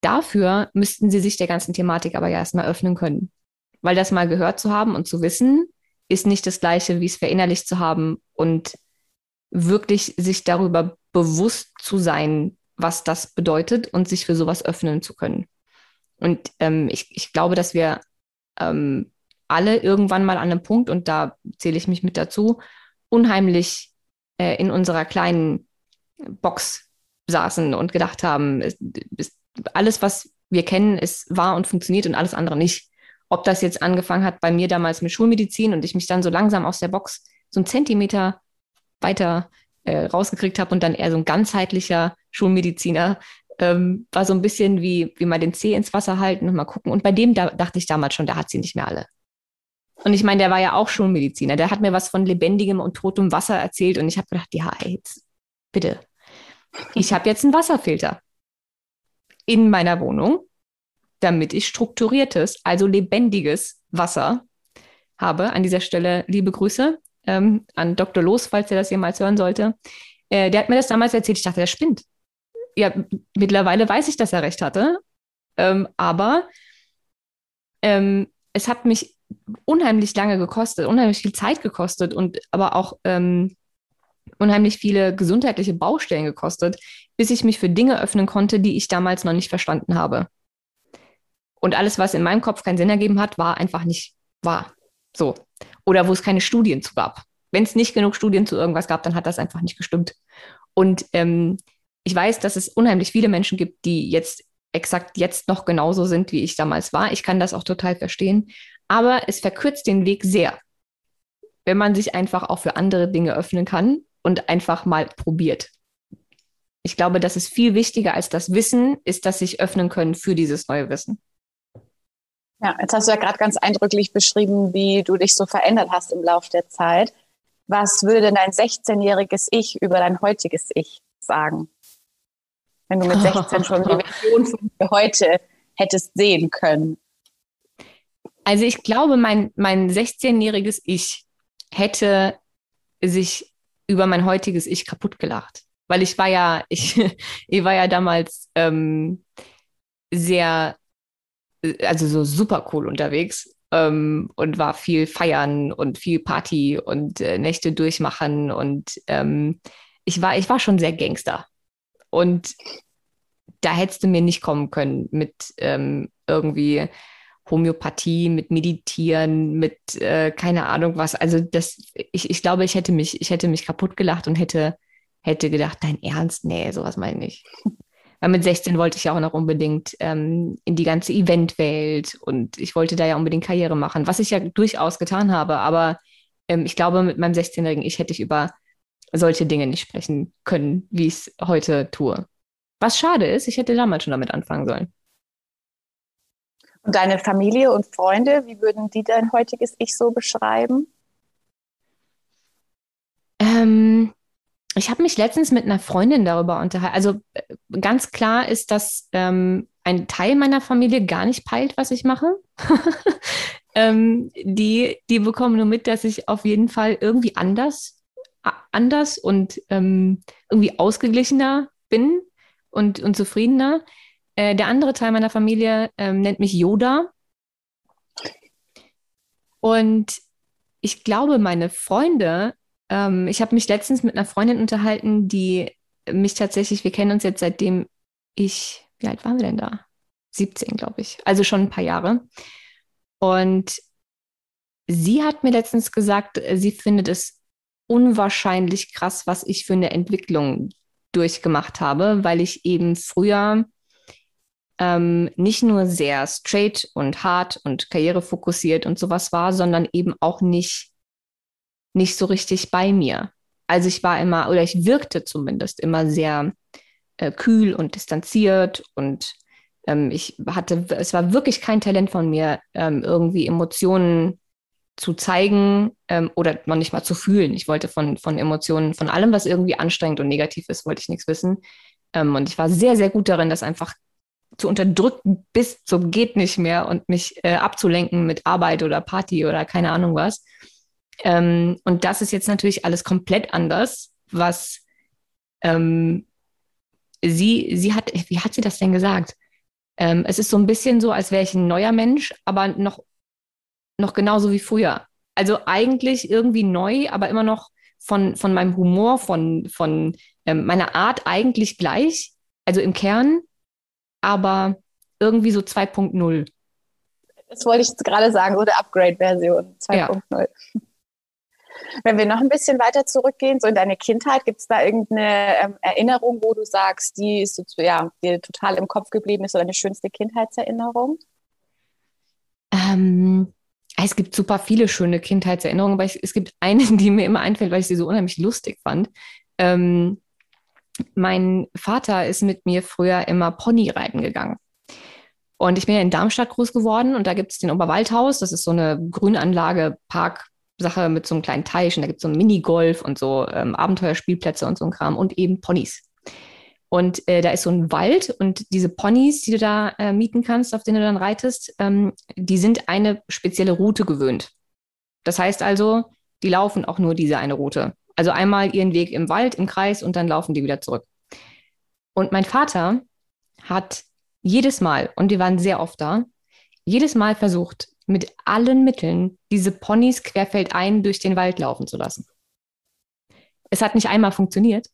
Dafür müssten sie sich der ganzen Thematik aber ja erstmal öffnen können. Weil das mal gehört zu haben und zu wissen, ist nicht das Gleiche, wie es verinnerlicht zu haben und wirklich sich darüber bewusst zu sein, was das bedeutet und sich für sowas öffnen zu können. Und ähm, ich, ich glaube, dass wir ähm, alle irgendwann mal an einem Punkt, und da zähle ich mich mit dazu, unheimlich äh, in unserer kleinen Box saßen und gedacht haben, es, es, alles, was wir kennen, ist wahr und funktioniert und alles andere nicht. Ob das jetzt angefangen hat bei mir damals mit Schulmedizin und ich mich dann so langsam aus der Box so einen Zentimeter weiter äh, rausgekriegt habe und dann eher so ein ganzheitlicher Schulmediziner. Ähm, war so ein bisschen wie, wie mal den Zeh ins Wasser halten und mal gucken. Und bei dem da dachte ich damals schon, der hat sie nicht mehr alle. Und ich meine, der war ja auch Schulmediziner. Der hat mir was von lebendigem und totem Wasser erzählt und ich habe gedacht, ja, jetzt bitte. Ich habe jetzt einen Wasserfilter in meiner Wohnung, damit ich strukturiertes, also lebendiges Wasser habe. An dieser Stelle liebe Grüße ähm, an Dr. Los, falls er das jemals hören sollte. Äh, der hat mir das damals erzählt. Ich dachte, der spinnt. Ja, mittlerweile weiß ich, dass er recht hatte. Ähm, aber ähm, es hat mich unheimlich lange gekostet, unheimlich viel Zeit gekostet und aber auch ähm, unheimlich viele gesundheitliche Baustellen gekostet, bis ich mich für Dinge öffnen konnte, die ich damals noch nicht verstanden habe. Und alles, was in meinem Kopf keinen Sinn ergeben hat, war einfach nicht wahr. So oder wo es keine Studien zu gab. Wenn es nicht genug Studien zu irgendwas gab, dann hat das einfach nicht gestimmt. Und ähm, ich weiß, dass es unheimlich viele Menschen gibt, die jetzt exakt jetzt noch genauso sind, wie ich damals war. Ich kann das auch total verstehen. Aber es verkürzt den Weg sehr, wenn man sich einfach auch für andere Dinge öffnen kann und einfach mal probiert. Ich glaube, das ist viel wichtiger als das Wissen, ist, dass sich öffnen können für dieses neue Wissen. Ja, jetzt hast du ja gerade ganz eindrücklich beschrieben, wie du dich so verändert hast im Laufe der Zeit. Was würde denn dein 16-jähriges Ich über dein heutiges Ich sagen? Wenn du mit 16 schon die Version von heute hättest sehen können. Also ich glaube, mein, mein 16-jähriges Ich hätte sich über mein heutiges Ich kaputt gelacht. Weil ich war ja, ich, ich war ja damals ähm, sehr also so super cool unterwegs ähm, und war viel feiern und viel Party und äh, Nächte durchmachen und ähm, ich war, ich war schon sehr Gangster. Und da hättest du mir nicht kommen können mit ähm, irgendwie, Homöopathie, mit Meditieren, mit äh, keine Ahnung was. Also das, ich, ich glaube, ich hätte mich, ich hätte mich kaputt gelacht und hätte, hätte gedacht, dein Ernst? Nee, sowas meine ich nicht. Weil mit 16 wollte ich ja auch noch unbedingt ähm, in die ganze Eventwelt und ich wollte da ja unbedingt Karriere machen, was ich ja durchaus getan habe. Aber ähm, ich glaube, mit meinem 16-jährigen Ich hätte ich über solche Dinge nicht sprechen können, wie ich es heute tue. Was schade ist, ich hätte damals schon damit anfangen sollen. Und deine Familie und Freunde, wie würden die dein heutiges Ich so beschreiben? Ähm, ich habe mich letztens mit einer Freundin darüber unterhalten. Also äh, ganz klar ist, dass ähm, ein Teil meiner Familie gar nicht peilt, was ich mache. ähm, die, die bekommen nur mit, dass ich auf jeden Fall irgendwie anders, anders und ähm, irgendwie ausgeglichener bin und, und zufriedener. Äh, der andere Teil meiner Familie ähm, nennt mich Yoda. Und ich glaube, meine Freunde, ähm, ich habe mich letztens mit einer Freundin unterhalten, die mich tatsächlich, wir kennen uns jetzt seitdem ich, wie alt waren wir denn da? 17, glaube ich. Also schon ein paar Jahre. Und sie hat mir letztens gesagt, sie findet es unwahrscheinlich krass, was ich für eine Entwicklung durchgemacht habe, weil ich eben früher ähm, nicht nur sehr straight und hart und karrierefokussiert und sowas war, sondern eben auch nicht, nicht so richtig bei mir. Also ich war immer, oder ich wirkte zumindest immer sehr äh, kühl und distanziert und ähm, ich hatte, es war wirklich kein Talent von mir, ähm, irgendwie Emotionen zu zeigen ähm, oder noch nicht mal zu fühlen. Ich wollte von, von Emotionen, von allem, was irgendwie anstrengend und negativ ist, wollte ich nichts wissen. Ähm, und ich war sehr, sehr gut darin, das einfach zu unterdrücken bis zum geht nicht mehr und mich äh, abzulenken mit Arbeit oder Party oder keine Ahnung was. Ähm, und das ist jetzt natürlich alles komplett anders, was ähm, sie, sie hat, wie hat sie das denn gesagt? Ähm, es ist so ein bisschen so, als wäre ich ein neuer Mensch, aber noch, noch genauso wie früher. Also eigentlich irgendwie neu, aber immer noch von, von meinem Humor, von, von ähm, meiner Art eigentlich gleich. Also im Kern, aber irgendwie so 2.0. Das wollte ich gerade sagen, so eine Upgrade-Version 2.0. Ja. Wenn wir noch ein bisschen weiter zurückgehen, so in deine Kindheit, gibt es da irgendeine ähm, Erinnerung, wo du sagst, die ist ja, dir total im Kopf geblieben ist oder deine schönste Kindheitserinnerung? Ähm, es gibt super viele schöne Kindheitserinnerungen, aber ich, es gibt eine, die mir immer einfällt, weil ich sie so unheimlich lustig fand. Ähm, mein Vater ist mit mir früher immer Ponyreiten gegangen. Und ich bin ja in Darmstadt groß geworden und da gibt es den Oberwaldhaus. Das ist so eine Grünanlage, Parksache mit so einem kleinen Teich und da gibt es so ein Minigolf und so ähm, Abenteuerspielplätze und so ein Kram und eben Ponys. Und äh, da ist so ein Wald und diese Ponys, die du da äh, mieten kannst, auf denen du dann reitest, ähm, die sind eine spezielle Route gewöhnt. Das heißt also, die laufen auch nur diese eine Route. Also einmal ihren Weg im Wald, im Kreis und dann laufen die wieder zurück. Und mein Vater hat jedes Mal, und die waren sehr oft da, jedes Mal versucht, mit allen Mitteln diese Ponys querfeldein durch den Wald laufen zu lassen. Es hat nicht einmal funktioniert,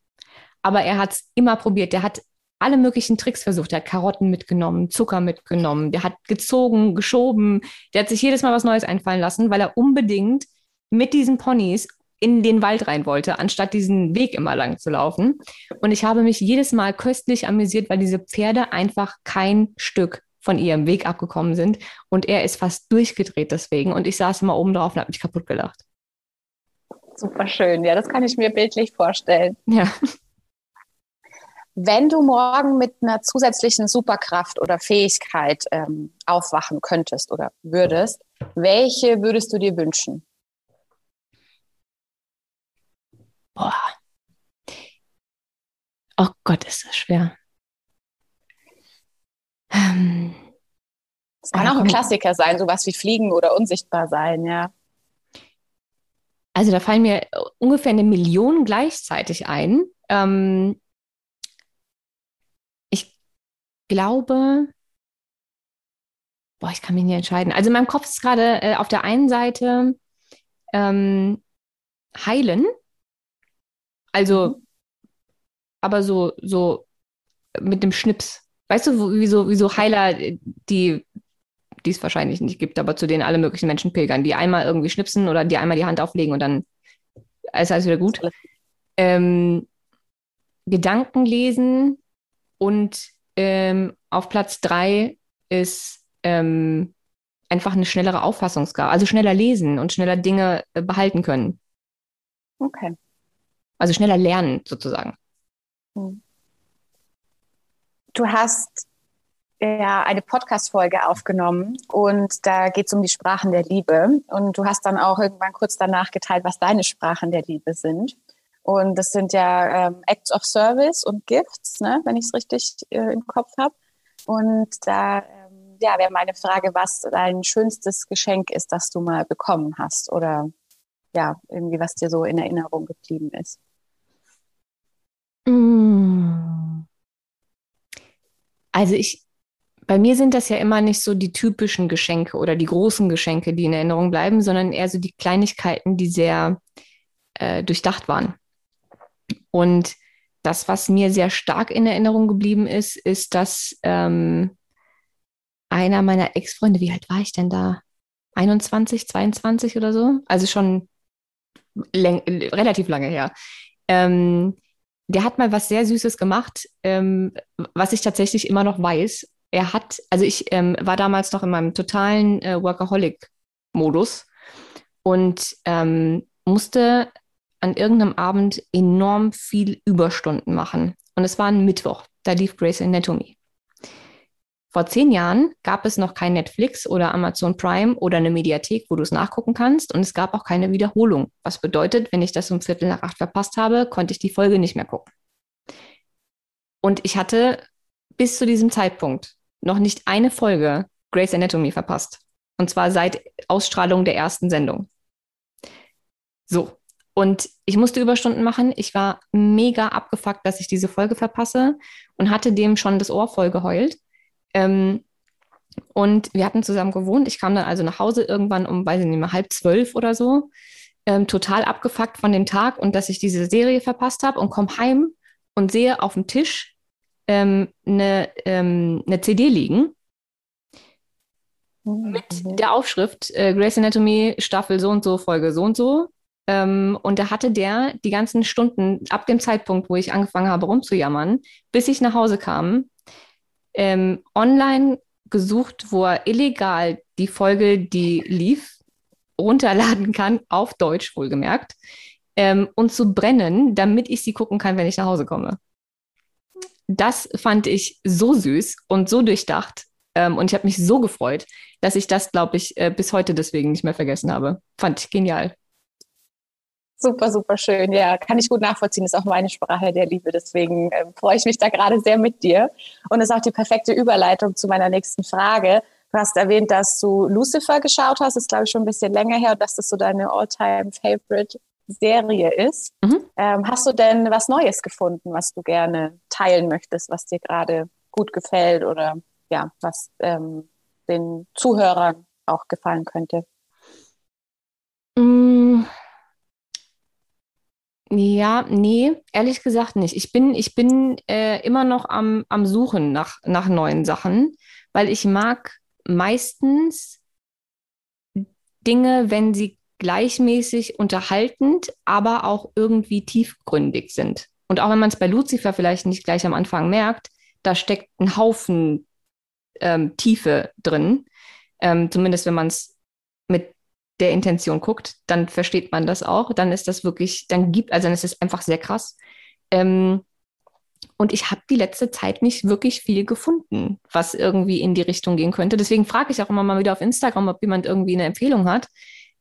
aber er hat es immer probiert. Der hat alle möglichen Tricks versucht. Der hat Karotten mitgenommen, Zucker mitgenommen, der hat gezogen, geschoben. Der hat sich jedes Mal was Neues einfallen lassen, weil er unbedingt mit diesen Ponys in den Wald rein wollte, anstatt diesen Weg immer lang zu laufen. Und ich habe mich jedes Mal köstlich amüsiert, weil diese Pferde einfach kein Stück von ihrem Weg abgekommen sind. Und er ist fast durchgedreht deswegen. Und ich saß immer oben drauf und habe mich kaputt gelacht. Super schön. Ja, das kann ich mir bildlich vorstellen. Ja. Wenn du morgen mit einer zusätzlichen Superkraft oder Fähigkeit ähm, aufwachen könntest oder würdest, welche würdest du dir wünschen? Boah. Oh Gott, ist das schwer. Ähm, es kann auch ein Klassiker sein, sowas wie Fliegen oder unsichtbar sein, ja. Also da fallen mir ungefähr eine Million gleichzeitig ein. Ähm, ich glaube, boah, ich kann mich nicht entscheiden. Also in meinem Kopf ist gerade äh, auf der einen Seite ähm, heilen, also, mhm. aber so, so mit dem Schnips. Weißt du, wie so, wie so Heiler, die die es wahrscheinlich nicht gibt, aber zu denen alle möglichen Menschen pilgern, die einmal irgendwie schnipsen oder die einmal die Hand auflegen und dann ist alles wieder gut. Ähm, Gedanken lesen und ähm, auf Platz drei ist ähm, einfach eine schnellere Auffassungsgabe, also schneller lesen und schneller Dinge äh, behalten können. Okay. Also schneller lernen sozusagen. Hm. Du hast ja eine Podcast-Folge aufgenommen und da geht es um die Sprachen der Liebe. Und du hast dann auch irgendwann kurz danach geteilt, was deine Sprachen der Liebe sind. Und das sind ja ähm, Acts of Service und Gifts, ne, wenn ich es richtig äh, im Kopf habe. Und da ähm, ja, wäre meine Frage, was dein schönstes Geschenk ist, das du mal bekommen hast oder ja, irgendwie was dir so in Erinnerung geblieben ist. Mm. Also ich, bei mir sind das ja immer nicht so die typischen Geschenke oder die großen Geschenke, die in Erinnerung bleiben, sondern eher so die Kleinigkeiten, die sehr äh, durchdacht waren. Und das, was mir sehr stark in Erinnerung geblieben ist, ist, dass ähm, einer meiner Ex-Freunde, wie alt war ich denn da? 21, 22 oder so? Also schon relativ lange her. Ähm, der hat mal was sehr Süßes gemacht, ähm, was ich tatsächlich immer noch weiß. Er hat, also ich ähm, war damals noch in meinem totalen äh, Workaholic-Modus und ähm, musste an irgendeinem Abend enorm viel Überstunden machen. Und es war ein Mittwoch, da lief Grace Anatomy. Vor zehn Jahren gab es noch kein Netflix oder Amazon Prime oder eine Mediathek, wo du es nachgucken kannst. Und es gab auch keine Wiederholung. Was bedeutet, wenn ich das um Viertel nach acht verpasst habe, konnte ich die Folge nicht mehr gucken. Und ich hatte bis zu diesem Zeitpunkt noch nicht eine Folge Grey's Anatomy verpasst. Und zwar seit Ausstrahlung der ersten Sendung. So. Und ich musste Überstunden machen. Ich war mega abgefuckt, dass ich diese Folge verpasse und hatte dem schon das Ohr voll geheult. Ähm, und wir hatten zusammen gewohnt. Ich kam dann also nach Hause irgendwann um, weiß ich nicht mehr, halb zwölf oder so. Ähm, total abgefuckt von dem Tag und dass ich diese Serie verpasst habe und komme heim und sehe auf dem Tisch ähm, eine, ähm, eine CD liegen mhm. mit der Aufschrift äh, Grey's Anatomy Staffel so und so, Folge so und so. Ähm, und da hatte der die ganzen Stunden ab dem Zeitpunkt, wo ich angefangen habe rumzujammern, bis ich nach Hause kam, ähm, online gesucht, wo er illegal die Folge, die lief, runterladen kann, auf Deutsch wohlgemerkt, ähm, und zu brennen, damit ich sie gucken kann, wenn ich nach Hause komme. Das fand ich so süß und so durchdacht. Ähm, und ich habe mich so gefreut, dass ich das, glaube ich, äh, bis heute deswegen nicht mehr vergessen habe. Fand ich genial. Super, super schön. Ja, kann ich gut nachvollziehen. Ist auch meine Sprache der Liebe. Deswegen äh, freue ich mich da gerade sehr mit dir. Und ist auch die perfekte Überleitung zu meiner nächsten Frage. Du hast erwähnt, dass du Lucifer geschaut hast. Das ist, glaube ich, schon ein bisschen länger her und dass das so deine All-Time-Favorite-Serie ist. Mhm. Ähm, hast du denn was Neues gefunden, was du gerne teilen möchtest, was dir gerade gut gefällt oder ja, was ähm, den Zuhörern auch gefallen könnte? Ja, nee, ehrlich gesagt nicht. Ich bin, ich bin äh, immer noch am, am Suchen nach, nach neuen Sachen, weil ich mag meistens Dinge, wenn sie gleichmäßig unterhaltend, aber auch irgendwie tiefgründig sind. Und auch wenn man es bei Lucifer vielleicht nicht gleich am Anfang merkt, da steckt ein Haufen ähm, Tiefe drin. Ähm, zumindest wenn man es mit der Intention guckt, dann versteht man das auch. Dann ist das wirklich, dann gibt, also dann ist es einfach sehr krass. Ähm, und ich habe die letzte Zeit nicht wirklich viel gefunden, was irgendwie in die Richtung gehen könnte. Deswegen frage ich auch immer mal wieder auf Instagram, ob jemand irgendwie eine Empfehlung hat.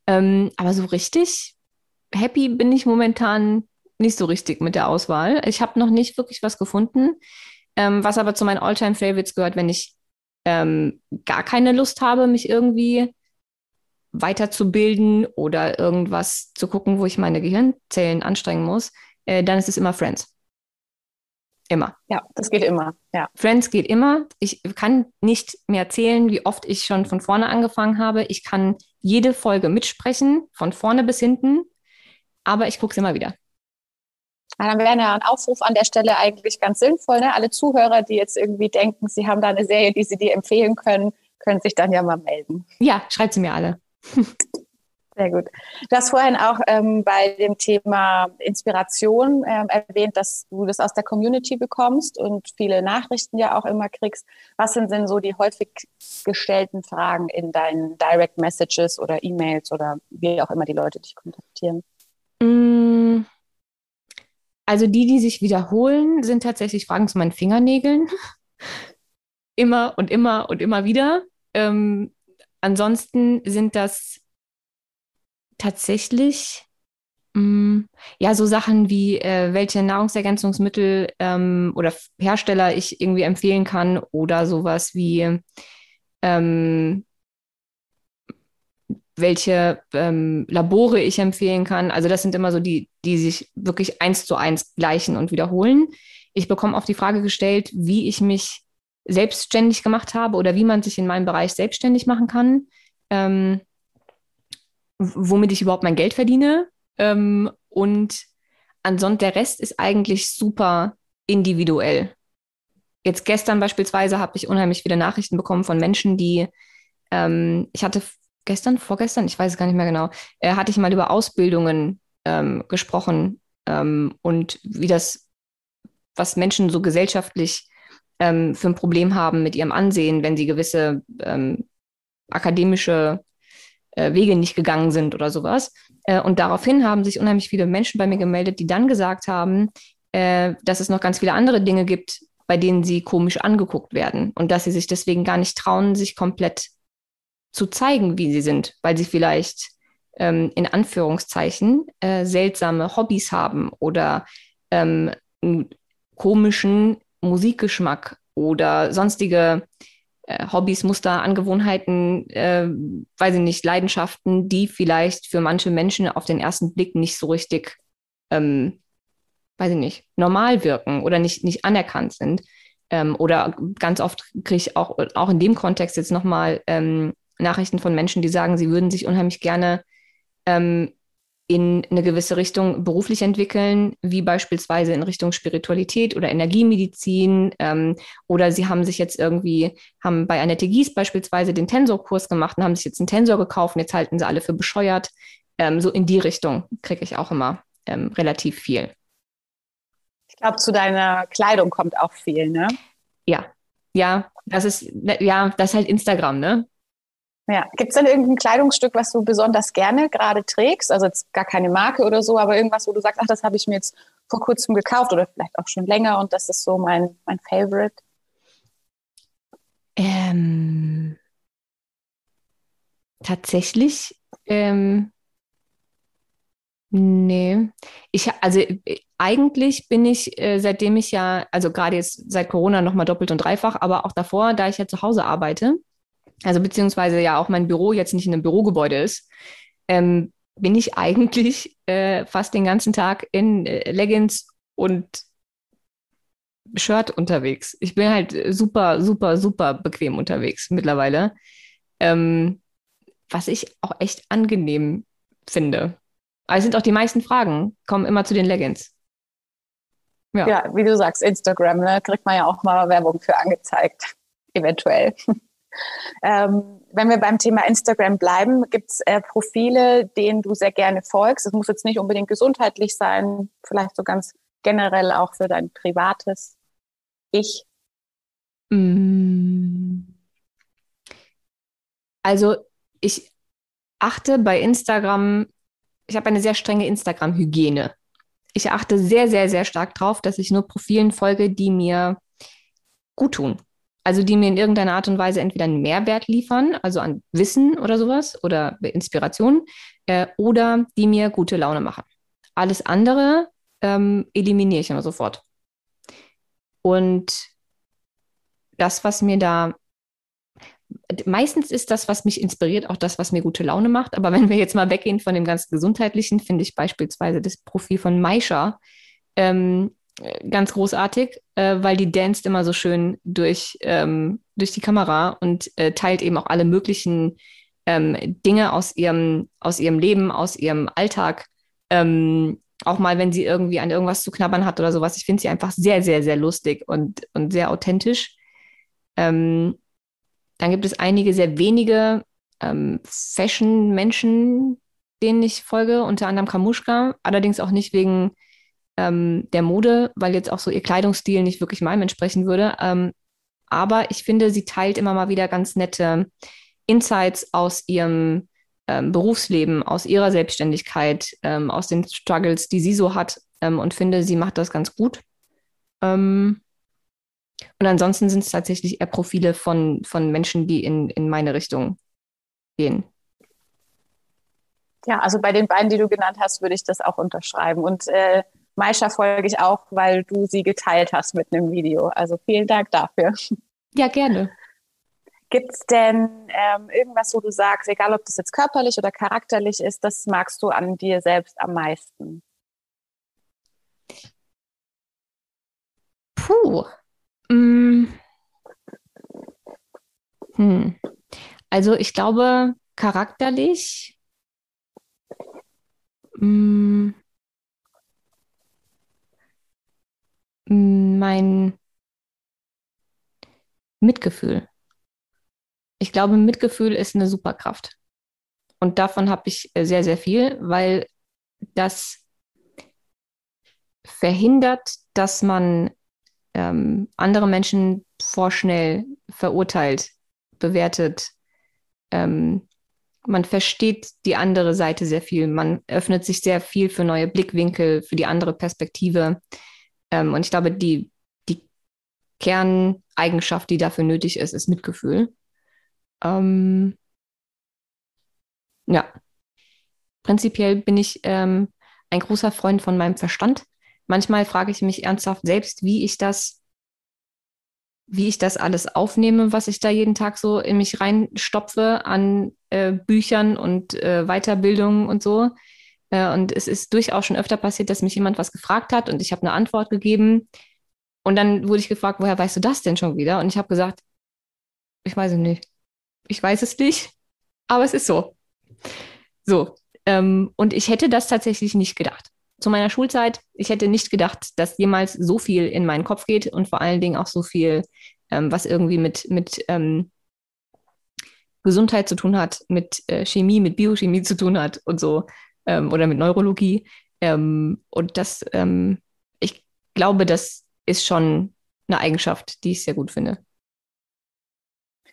Ähm, aber so richtig happy bin ich momentan nicht so richtig mit der Auswahl. Ich habe noch nicht wirklich was gefunden, ähm, was aber zu meinen Alltime favorites gehört, wenn ich ähm, gar keine Lust habe, mich irgendwie weiterzubilden oder irgendwas zu gucken, wo ich meine Gehirnzellen anstrengen muss, äh, dann ist es immer Friends. Immer. Ja, das geht immer. Ja. Friends geht immer. Ich kann nicht mehr erzählen, wie oft ich schon von vorne angefangen habe. Ich kann jede Folge mitsprechen, von vorne bis hinten, aber ich gucke es immer wieder. Ja, dann wäre ja ein Aufruf an der Stelle eigentlich ganz sinnvoll. Ne? Alle Zuhörer, die jetzt irgendwie denken, sie haben da eine Serie, die sie dir empfehlen können, können sich dann ja mal melden. Ja, schreibt sie mir alle. Sehr gut. Du hast vorhin auch ähm, bei dem Thema Inspiration ähm, erwähnt, dass du das aus der Community bekommst und viele Nachrichten ja auch immer kriegst. Was sind denn so die häufig gestellten Fragen in deinen Direct Messages oder E-Mails oder wie auch immer die Leute dich kontaktieren? Mm. Also die, die sich wiederholen, sind tatsächlich Fragen zu meinen Fingernägeln. immer und immer und immer wieder. Ähm, ansonsten sind das tatsächlich mh, mm, ja so Sachen wie äh, welche Nahrungsergänzungsmittel ähm, oder Hersteller ich irgendwie empfehlen kann oder sowas wie ähm, welche ähm, Labore ich empfehlen kann. Also das sind immer so die, die sich wirklich eins zu eins gleichen und wiederholen. Ich bekomme oft die Frage gestellt, wie ich mich selbstständig gemacht habe oder wie man sich in meinem Bereich selbstständig machen kann. Ähm, womit ich überhaupt mein Geld verdiene. Ähm, und ansonsten der Rest ist eigentlich super individuell. Jetzt gestern beispielsweise habe ich unheimlich viele Nachrichten bekommen von Menschen, die ähm, ich hatte gestern, vorgestern, ich weiß es gar nicht mehr genau, äh, hatte ich mal über Ausbildungen ähm, gesprochen ähm, und wie das, was Menschen so gesellschaftlich ähm, für ein Problem haben mit ihrem Ansehen, wenn sie gewisse ähm, akademische äh, Wege nicht gegangen sind oder sowas. Äh, und daraufhin haben sich unheimlich viele Menschen bei mir gemeldet, die dann gesagt haben, äh, dass es noch ganz viele andere Dinge gibt, bei denen sie komisch angeguckt werden und dass sie sich deswegen gar nicht trauen, sich komplett zu zeigen, wie sie sind, weil sie vielleicht ähm, in Anführungszeichen äh, seltsame Hobbys haben oder ähm, einen komischen Musikgeschmack oder sonstige äh, Hobbys, Muster, Angewohnheiten, äh, weiß ich nicht, Leidenschaften, die vielleicht für manche Menschen auf den ersten Blick nicht so richtig, ähm, weiß ich nicht, normal wirken oder nicht, nicht anerkannt sind. Ähm, oder ganz oft kriege ich auch, auch in dem Kontext jetzt nochmal ähm, Nachrichten von Menschen, die sagen, sie würden sich unheimlich gerne ähm, in eine gewisse Richtung beruflich entwickeln, wie beispielsweise in Richtung Spiritualität oder Energiemedizin. Ähm, oder sie haben sich jetzt irgendwie, haben bei Annette Gies beispielsweise den Tensorkurs gemacht und haben sich jetzt einen Tensor gekauft und jetzt halten sie alle für bescheuert. Ähm, so in die Richtung kriege ich auch immer ähm, relativ viel. Ich glaube, zu deiner Kleidung kommt auch viel, ne? Ja, ja, das ist, ja, das ist halt Instagram, ne? Ja, gibt es denn irgendein Kleidungsstück, was du besonders gerne gerade trägst? Also jetzt gar keine Marke oder so, aber irgendwas, wo du sagst, ach, das habe ich mir jetzt vor kurzem gekauft oder vielleicht auch schon länger und das ist so mein, mein Favorite? Ähm, tatsächlich, ähm, nee. Ich, also eigentlich bin ich, äh, seitdem ich ja, also gerade jetzt seit Corona nochmal doppelt und dreifach, aber auch davor, da ich ja zu Hause arbeite, also beziehungsweise ja auch mein Büro jetzt nicht in einem Bürogebäude ist, ähm, bin ich eigentlich äh, fast den ganzen Tag in äh, Leggings und Shirt unterwegs. Ich bin halt super, super, super bequem unterwegs mittlerweile. Ähm, was ich auch echt angenehm finde. Aber es sind auch die meisten Fragen, kommen immer zu den Leggings. Ja, ja wie du sagst, Instagram, ne, kriegt man ja auch mal Werbung für angezeigt. Eventuell. Ähm, wenn wir beim Thema Instagram bleiben, gibt es äh, Profile, denen du sehr gerne folgst. Es muss jetzt nicht unbedingt gesundheitlich sein, vielleicht so ganz generell auch für dein privates Ich. Mm. Also ich achte bei Instagram, ich habe eine sehr strenge Instagram-Hygiene. Ich achte sehr, sehr, sehr stark darauf, dass ich nur Profilen folge, die mir gut tun. Also die mir in irgendeiner Art und Weise entweder einen Mehrwert liefern, also an Wissen oder sowas oder Inspiration, äh, oder die mir gute Laune machen. Alles andere ähm, eliminiere ich immer sofort. Und das, was mir da meistens ist das, was mich inspiriert, auch das, was mir gute Laune macht. Aber wenn wir jetzt mal weggehen von dem ganz Gesundheitlichen, finde ich beispielsweise das Profil von Maisha ähm, ganz großartig, äh, weil die danst immer so schön durch, ähm, durch die Kamera und äh, teilt eben auch alle möglichen ähm, Dinge aus ihrem, aus ihrem Leben, aus ihrem Alltag. Ähm, auch mal, wenn sie irgendwie an irgendwas zu knabbern hat oder sowas. Ich finde sie einfach sehr, sehr, sehr lustig und, und sehr authentisch. Ähm, dann gibt es einige sehr wenige ähm, Fashion-Menschen, denen ich folge, unter anderem Kamushka, allerdings auch nicht wegen ähm, der Mode, weil jetzt auch so ihr Kleidungsstil nicht wirklich meinem entsprechen würde. Ähm, aber ich finde, sie teilt immer mal wieder ganz nette Insights aus ihrem ähm, Berufsleben, aus ihrer Selbstständigkeit, ähm, aus den Struggles, die sie so hat ähm, und finde, sie macht das ganz gut. Ähm, und ansonsten sind es tatsächlich eher Profile von, von Menschen, die in, in meine Richtung gehen. Ja, also bei den beiden, die du genannt hast, würde ich das auch unterschreiben. Und äh, Maisha folge ich auch, weil du sie geteilt hast mit einem Video. Also vielen Dank dafür. Ja, gerne. Gibt es denn ähm, irgendwas, wo du sagst, egal ob das jetzt körperlich oder charakterlich ist, das magst du an dir selbst am meisten? Puh. Mm. Hm. Also ich glaube, charakterlich mm, mein Mitgefühl. Ich glaube, Mitgefühl ist eine Superkraft. Und davon habe ich äh, sehr, sehr viel, weil das verhindert, dass man ähm, andere Menschen vorschnell verurteilt, bewertet. Ähm, man versteht die andere Seite sehr viel. Man öffnet sich sehr viel für neue Blickwinkel, für die andere Perspektive. Ähm, und ich glaube, die, die Kerneigenschaft, die dafür nötig ist, ist Mitgefühl. Ähm, ja, prinzipiell bin ich ähm, ein großer Freund von meinem Verstand. Manchmal frage ich mich ernsthaft selbst, wie ich das, wie ich das alles aufnehme, was ich da jeden Tag so in mich reinstopfe an äh, Büchern und äh, Weiterbildungen und so. Äh, und es ist durchaus schon öfter passiert, dass mich jemand was gefragt hat und ich habe eine Antwort gegeben. Und dann wurde ich gefragt, woher weißt du das denn schon wieder? Und ich habe gesagt, ich weiß es nicht ich weiß es nicht, aber es ist so. So. Ähm, und ich hätte das tatsächlich nicht gedacht. Zu meiner Schulzeit, ich hätte nicht gedacht, dass jemals so viel in meinen Kopf geht und vor allen Dingen auch so viel, ähm, was irgendwie mit, mit ähm, Gesundheit zu tun hat, mit äh, Chemie, mit Biochemie zu tun hat und so, ähm, oder mit Neurologie. Ähm, und das, ähm, ich glaube, das ist schon eine Eigenschaft, die ich sehr gut finde.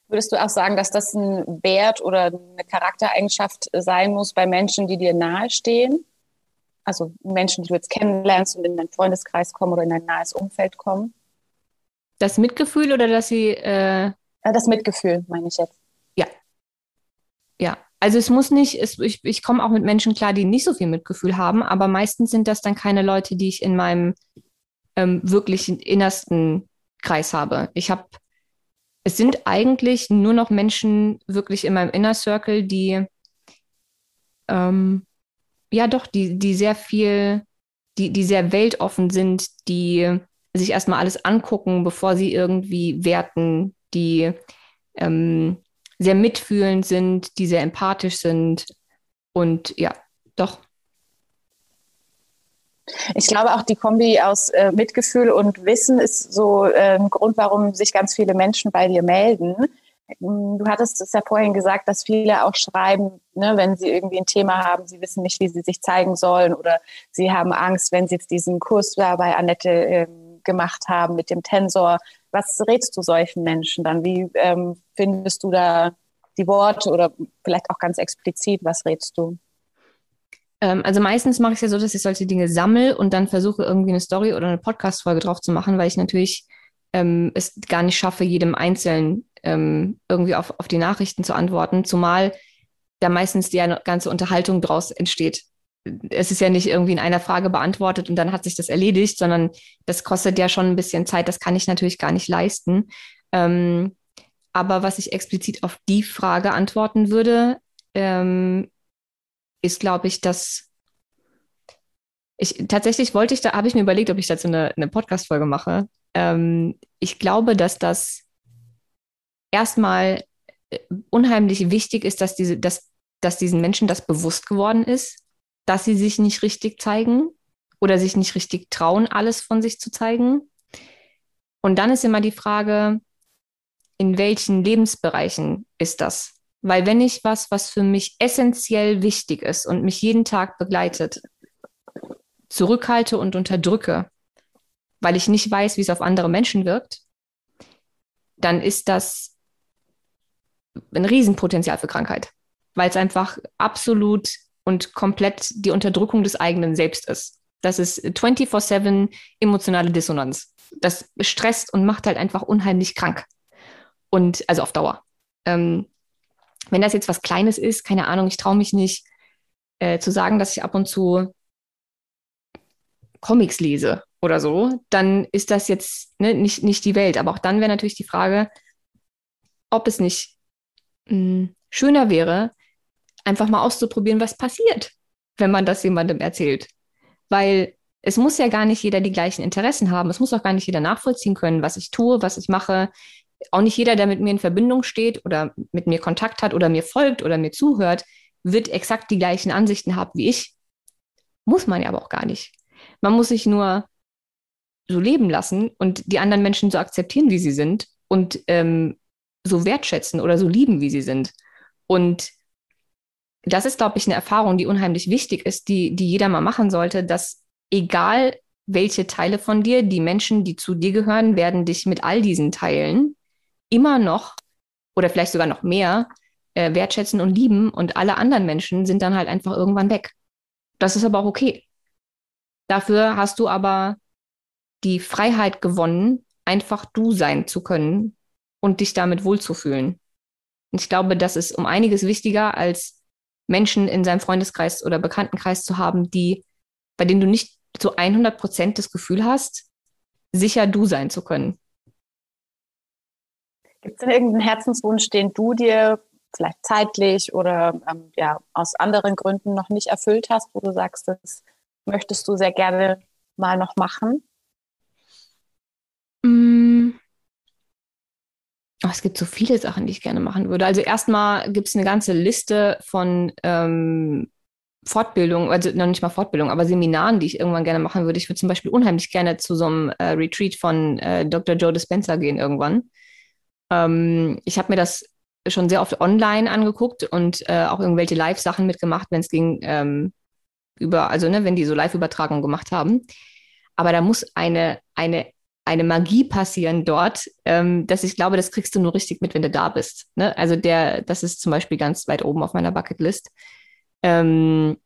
Würdest du auch sagen, dass das ein Wert oder eine Charaktereigenschaft sein muss bei Menschen, die dir nahestehen? Also Menschen, die du jetzt kennenlernst und in deinen Freundeskreis kommen oder in dein nahes Umfeld kommen? Das Mitgefühl oder dass sie. Äh das Mitgefühl, meine ich jetzt. Ja. Ja. Also es muss nicht, es, ich, ich komme auch mit Menschen klar, die nicht so viel Mitgefühl haben, aber meistens sind das dann keine Leute, die ich in meinem ähm, wirklichen innersten Kreis habe. Ich habe es sind eigentlich nur noch Menschen wirklich in meinem Inner Circle, die ähm, ja doch, die, die sehr viel, die, die sehr weltoffen sind, die sich erstmal alles angucken, bevor sie irgendwie werten, die ähm, sehr mitfühlend sind, die sehr empathisch sind. Und ja, doch, ich glaube auch die Kombi aus äh, Mitgefühl und Wissen ist so äh, ein Grund, warum sich ganz viele Menschen bei dir melden. Du hattest es ja vorhin gesagt, dass viele auch schreiben, ne, wenn sie irgendwie ein Thema haben, sie wissen nicht, wie sie sich zeigen sollen oder sie haben Angst, wenn sie jetzt diesen Kurs da bei Annette äh, gemacht haben mit dem Tensor. Was rätst du solchen Menschen dann? Wie ähm, findest du da die Worte oder vielleicht auch ganz explizit, was rätst du? Ähm, also meistens mache ich es ja so, dass ich solche Dinge sammle und dann versuche irgendwie eine Story oder eine Podcast-Folge drauf zu machen, weil ich natürlich ähm, es gar nicht schaffe, jedem Einzelnen ähm, irgendwie auf, auf die Nachrichten zu antworten, zumal da meistens die ganze Unterhaltung draus entsteht. Es ist ja nicht irgendwie in einer Frage beantwortet und dann hat sich das erledigt, sondern das kostet ja schon ein bisschen Zeit. Das kann ich natürlich gar nicht leisten. Ähm, aber was ich explizit auf die Frage antworten würde, ähm, ist, glaube ich, dass ich tatsächlich wollte ich da, habe ich mir überlegt, ob ich dazu eine, eine Podcast-Folge mache. Ähm, ich glaube, dass das erstmal äh, unheimlich wichtig ist, dass diese, dass, dass diesen Menschen das bewusst geworden ist, dass sie sich nicht richtig zeigen oder sich nicht richtig trauen, alles von sich zu zeigen. Und dann ist immer die Frage, in welchen Lebensbereichen ist das? Weil wenn ich was, was für mich essentiell wichtig ist und mich jeden Tag begleitet, zurückhalte und unterdrücke, weil ich nicht weiß, wie es auf andere Menschen wirkt, dann ist das ein Riesenpotenzial für Krankheit, weil es einfach absolut und komplett die Unterdrückung des eigenen Selbst ist. Das ist 24-7 emotionale Dissonanz. Das stresst und macht halt einfach unheimlich krank. Und also auf Dauer. Ähm, wenn das jetzt was Kleines ist, keine Ahnung, ich traue mich nicht äh, zu sagen, dass ich ab und zu Comics lese oder so, dann ist das jetzt ne, nicht, nicht die Welt. Aber auch dann wäre natürlich die Frage, ob es nicht mh, hm, schöner wäre, einfach mal auszuprobieren, was passiert, wenn man das jemandem erzählt. Weil es muss ja gar nicht jeder die gleichen Interessen haben. Es muss auch gar nicht jeder nachvollziehen können, was ich tue, was ich mache. Auch nicht jeder, der mit mir in Verbindung steht oder mit mir Kontakt hat oder mir folgt oder mir zuhört, wird exakt die gleichen Ansichten haben wie ich. Muss man ja aber auch gar nicht. Man muss sich nur so leben lassen und die anderen Menschen so akzeptieren, wie sie sind und ähm, so wertschätzen oder so lieben, wie sie sind. Und das ist, glaube ich, eine Erfahrung, die unheimlich wichtig ist, die, die jeder mal machen sollte, dass egal welche Teile von dir, die Menschen, die zu dir gehören, werden dich mit all diesen Teilen immer noch oder vielleicht sogar noch mehr äh, wertschätzen und lieben und alle anderen Menschen sind dann halt einfach irgendwann weg. Das ist aber auch okay. Dafür hast du aber die Freiheit gewonnen, einfach du sein zu können und dich damit wohlzufühlen. Und ich glaube, das ist um einiges wichtiger, als Menschen in seinem Freundeskreis oder Bekanntenkreis zu haben, die, bei denen du nicht zu 100 Prozent das Gefühl hast, sicher du sein zu können. Gibt es denn irgendeinen Herzenswunsch, den du dir vielleicht zeitlich oder ähm, ja, aus anderen Gründen noch nicht erfüllt hast, wo du sagst, das möchtest du sehr gerne mal noch machen? Mm. Oh, es gibt so viele Sachen, die ich gerne machen würde. Also erstmal gibt es eine ganze Liste von ähm, Fortbildung, also noch nicht mal Fortbildung, aber Seminaren, die ich irgendwann gerne machen würde. Ich würde zum Beispiel unheimlich gerne zu so einem äh, Retreat von äh, Dr. Joe Dispenza gehen irgendwann. Ähm, ich habe mir das schon sehr oft online angeguckt und äh, auch irgendwelche Live-Sachen mitgemacht, wenn es ging ähm, über, also ne, wenn die so Live-Übertragungen gemacht haben. Aber da muss eine, eine, eine Magie passieren dort, ähm, dass ich glaube, das kriegst du nur richtig mit, wenn du da bist. Ne? Also der, das ist zum Beispiel ganz weit oben auf meiner Bucketlist. Ähm,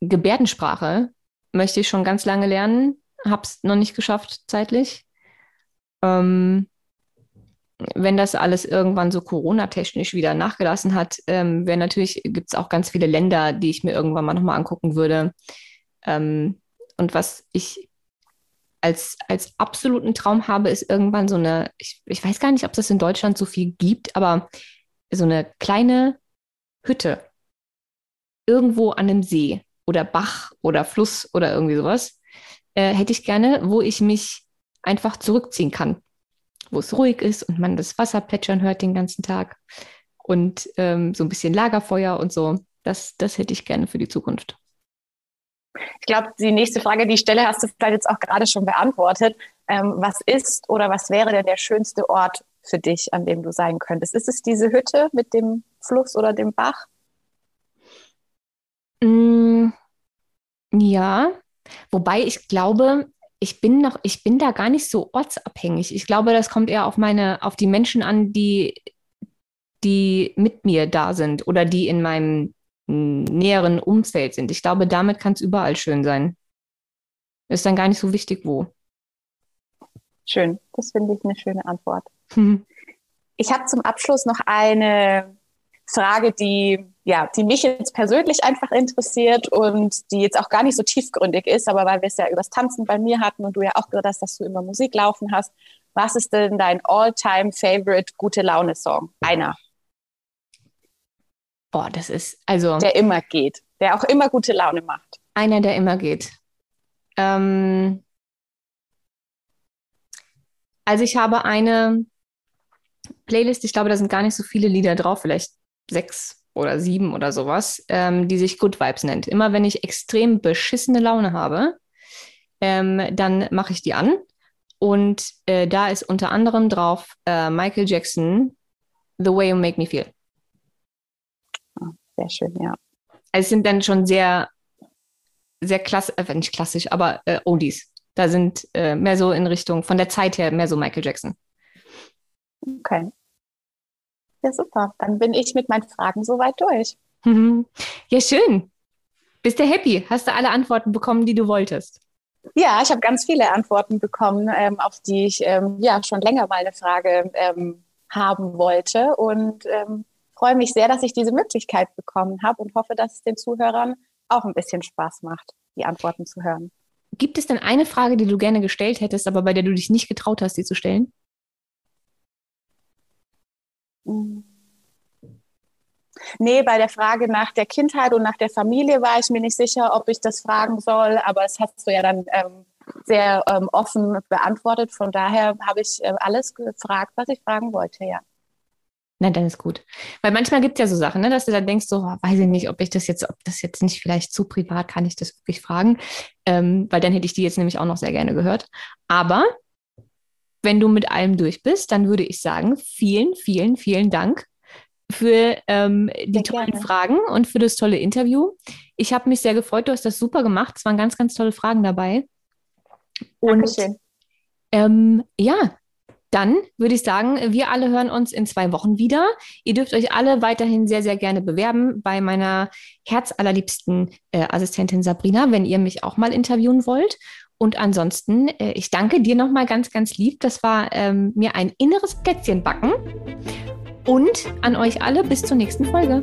Gebärdensprache möchte ich schon ganz lange lernen, habe es noch nicht geschafft zeitlich. Ähm, wenn das alles irgendwann so Corona-technisch wieder nachgelassen hat, ähm, wäre natürlich, gibt es auch ganz viele Länder, die ich mir irgendwann mal nochmal angucken würde. Ähm, und was ich als, als absoluten Traum habe, ist irgendwann so eine, ich, ich weiß gar nicht, ob es das in Deutschland so viel gibt, aber so eine kleine Hütte irgendwo an einem See oder Bach oder Fluss oder irgendwie sowas, äh, hätte ich gerne, wo ich mich einfach zurückziehen kann, wo es ruhig ist und man das Wasser plätschern hört den ganzen Tag und ähm, so ein bisschen Lagerfeuer und so. Das, das hätte ich gerne für die Zukunft. Ich glaube, die nächste Frage, die ich stelle, hast du vielleicht jetzt auch gerade schon beantwortet. Ähm, was ist oder was wäre denn der schönste Ort für dich, an dem du sein könntest? Ist es diese Hütte mit dem Fluss oder dem Bach? Mm, ja, wobei ich glaube, ich bin noch, ich bin da gar nicht so ortsabhängig. Ich glaube, das kommt eher auf meine, auf die Menschen an, die, die mit mir da sind oder die in meinem näheren Umfeld sind. Ich glaube, damit kann es überall schön sein. Ist dann gar nicht so wichtig, wo. Schön, das finde ich eine schöne Antwort. Ich habe zum Abschluss noch eine Frage, die, ja, die mich jetzt persönlich einfach interessiert und die jetzt auch gar nicht so tiefgründig ist, aber weil wir es ja übers Tanzen bei mir hatten und du ja auch gesagt hast, dass du immer Musik laufen hast. Was ist denn dein all-time-favorite gute Laune-Song? Einer. Boah, das ist also. Der immer geht, der auch immer gute Laune macht. Einer, der immer geht. Ähm, also ich habe eine Playlist, ich glaube, da sind gar nicht so viele Lieder drauf, vielleicht sechs oder sieben oder sowas, ähm, die sich Good Vibes nennt. Immer wenn ich extrem beschissene Laune habe, ähm, dann mache ich die an Und äh, da ist unter anderem drauf äh, Michael Jackson, The Way You Make Me Feel. Sehr schön, ja. Also es sind dann schon sehr, sehr klassisch, äh, nicht klassisch, aber äh, Oldies. Da sind äh, mehr so in Richtung, von der Zeit her, mehr so Michael Jackson. Okay. Ja, super. Dann bin ich mit meinen Fragen soweit durch. Ja, schön. Bist du happy? Hast du alle Antworten bekommen, die du wolltest? Ja, ich habe ganz viele Antworten bekommen, ähm, auf die ich ähm, ja schon länger mal eine Frage ähm, haben wollte und ähm, freue mich sehr, dass ich diese Möglichkeit bekommen habe und hoffe, dass es den Zuhörern auch ein bisschen Spaß macht, die Antworten zu hören. Gibt es denn eine Frage, die du gerne gestellt hättest, aber bei der du dich nicht getraut hast, sie zu stellen? Mhm. Nee, bei der Frage nach der Kindheit und nach der Familie war ich mir nicht sicher, ob ich das fragen soll, aber es hast du ja dann ähm, sehr ähm, offen beantwortet. Von daher habe ich äh, alles gefragt, was ich fragen wollte, ja. Nein, dann ist gut. Weil manchmal gibt es ja so Sachen, ne, dass du dann denkst, so, oh, weiß ich nicht, ob ich das jetzt, ob das jetzt nicht vielleicht zu privat, kann ich das wirklich fragen? Ähm, weil dann hätte ich die jetzt nämlich auch noch sehr gerne gehört. Aber wenn du mit allem durch bist, dann würde ich sagen, vielen, vielen, vielen Dank für ähm, die sehr tollen gerne. Fragen und für das tolle Interview. Ich habe mich sehr gefreut, du hast das super gemacht. Es waren ganz, ganz tolle Fragen dabei. Und Dankeschön. Ähm, ja, dann würde ich sagen, wir alle hören uns in zwei Wochen wieder. Ihr dürft euch alle weiterhin sehr, sehr gerne bewerben bei meiner herzallerliebsten äh, Assistentin Sabrina, wenn ihr mich auch mal interviewen wollt. Und ansonsten, äh, ich danke dir nochmal ganz, ganz lieb. Das war ähm, mir ein inneres Plätzchen backen. Und an euch alle bis zur nächsten Folge.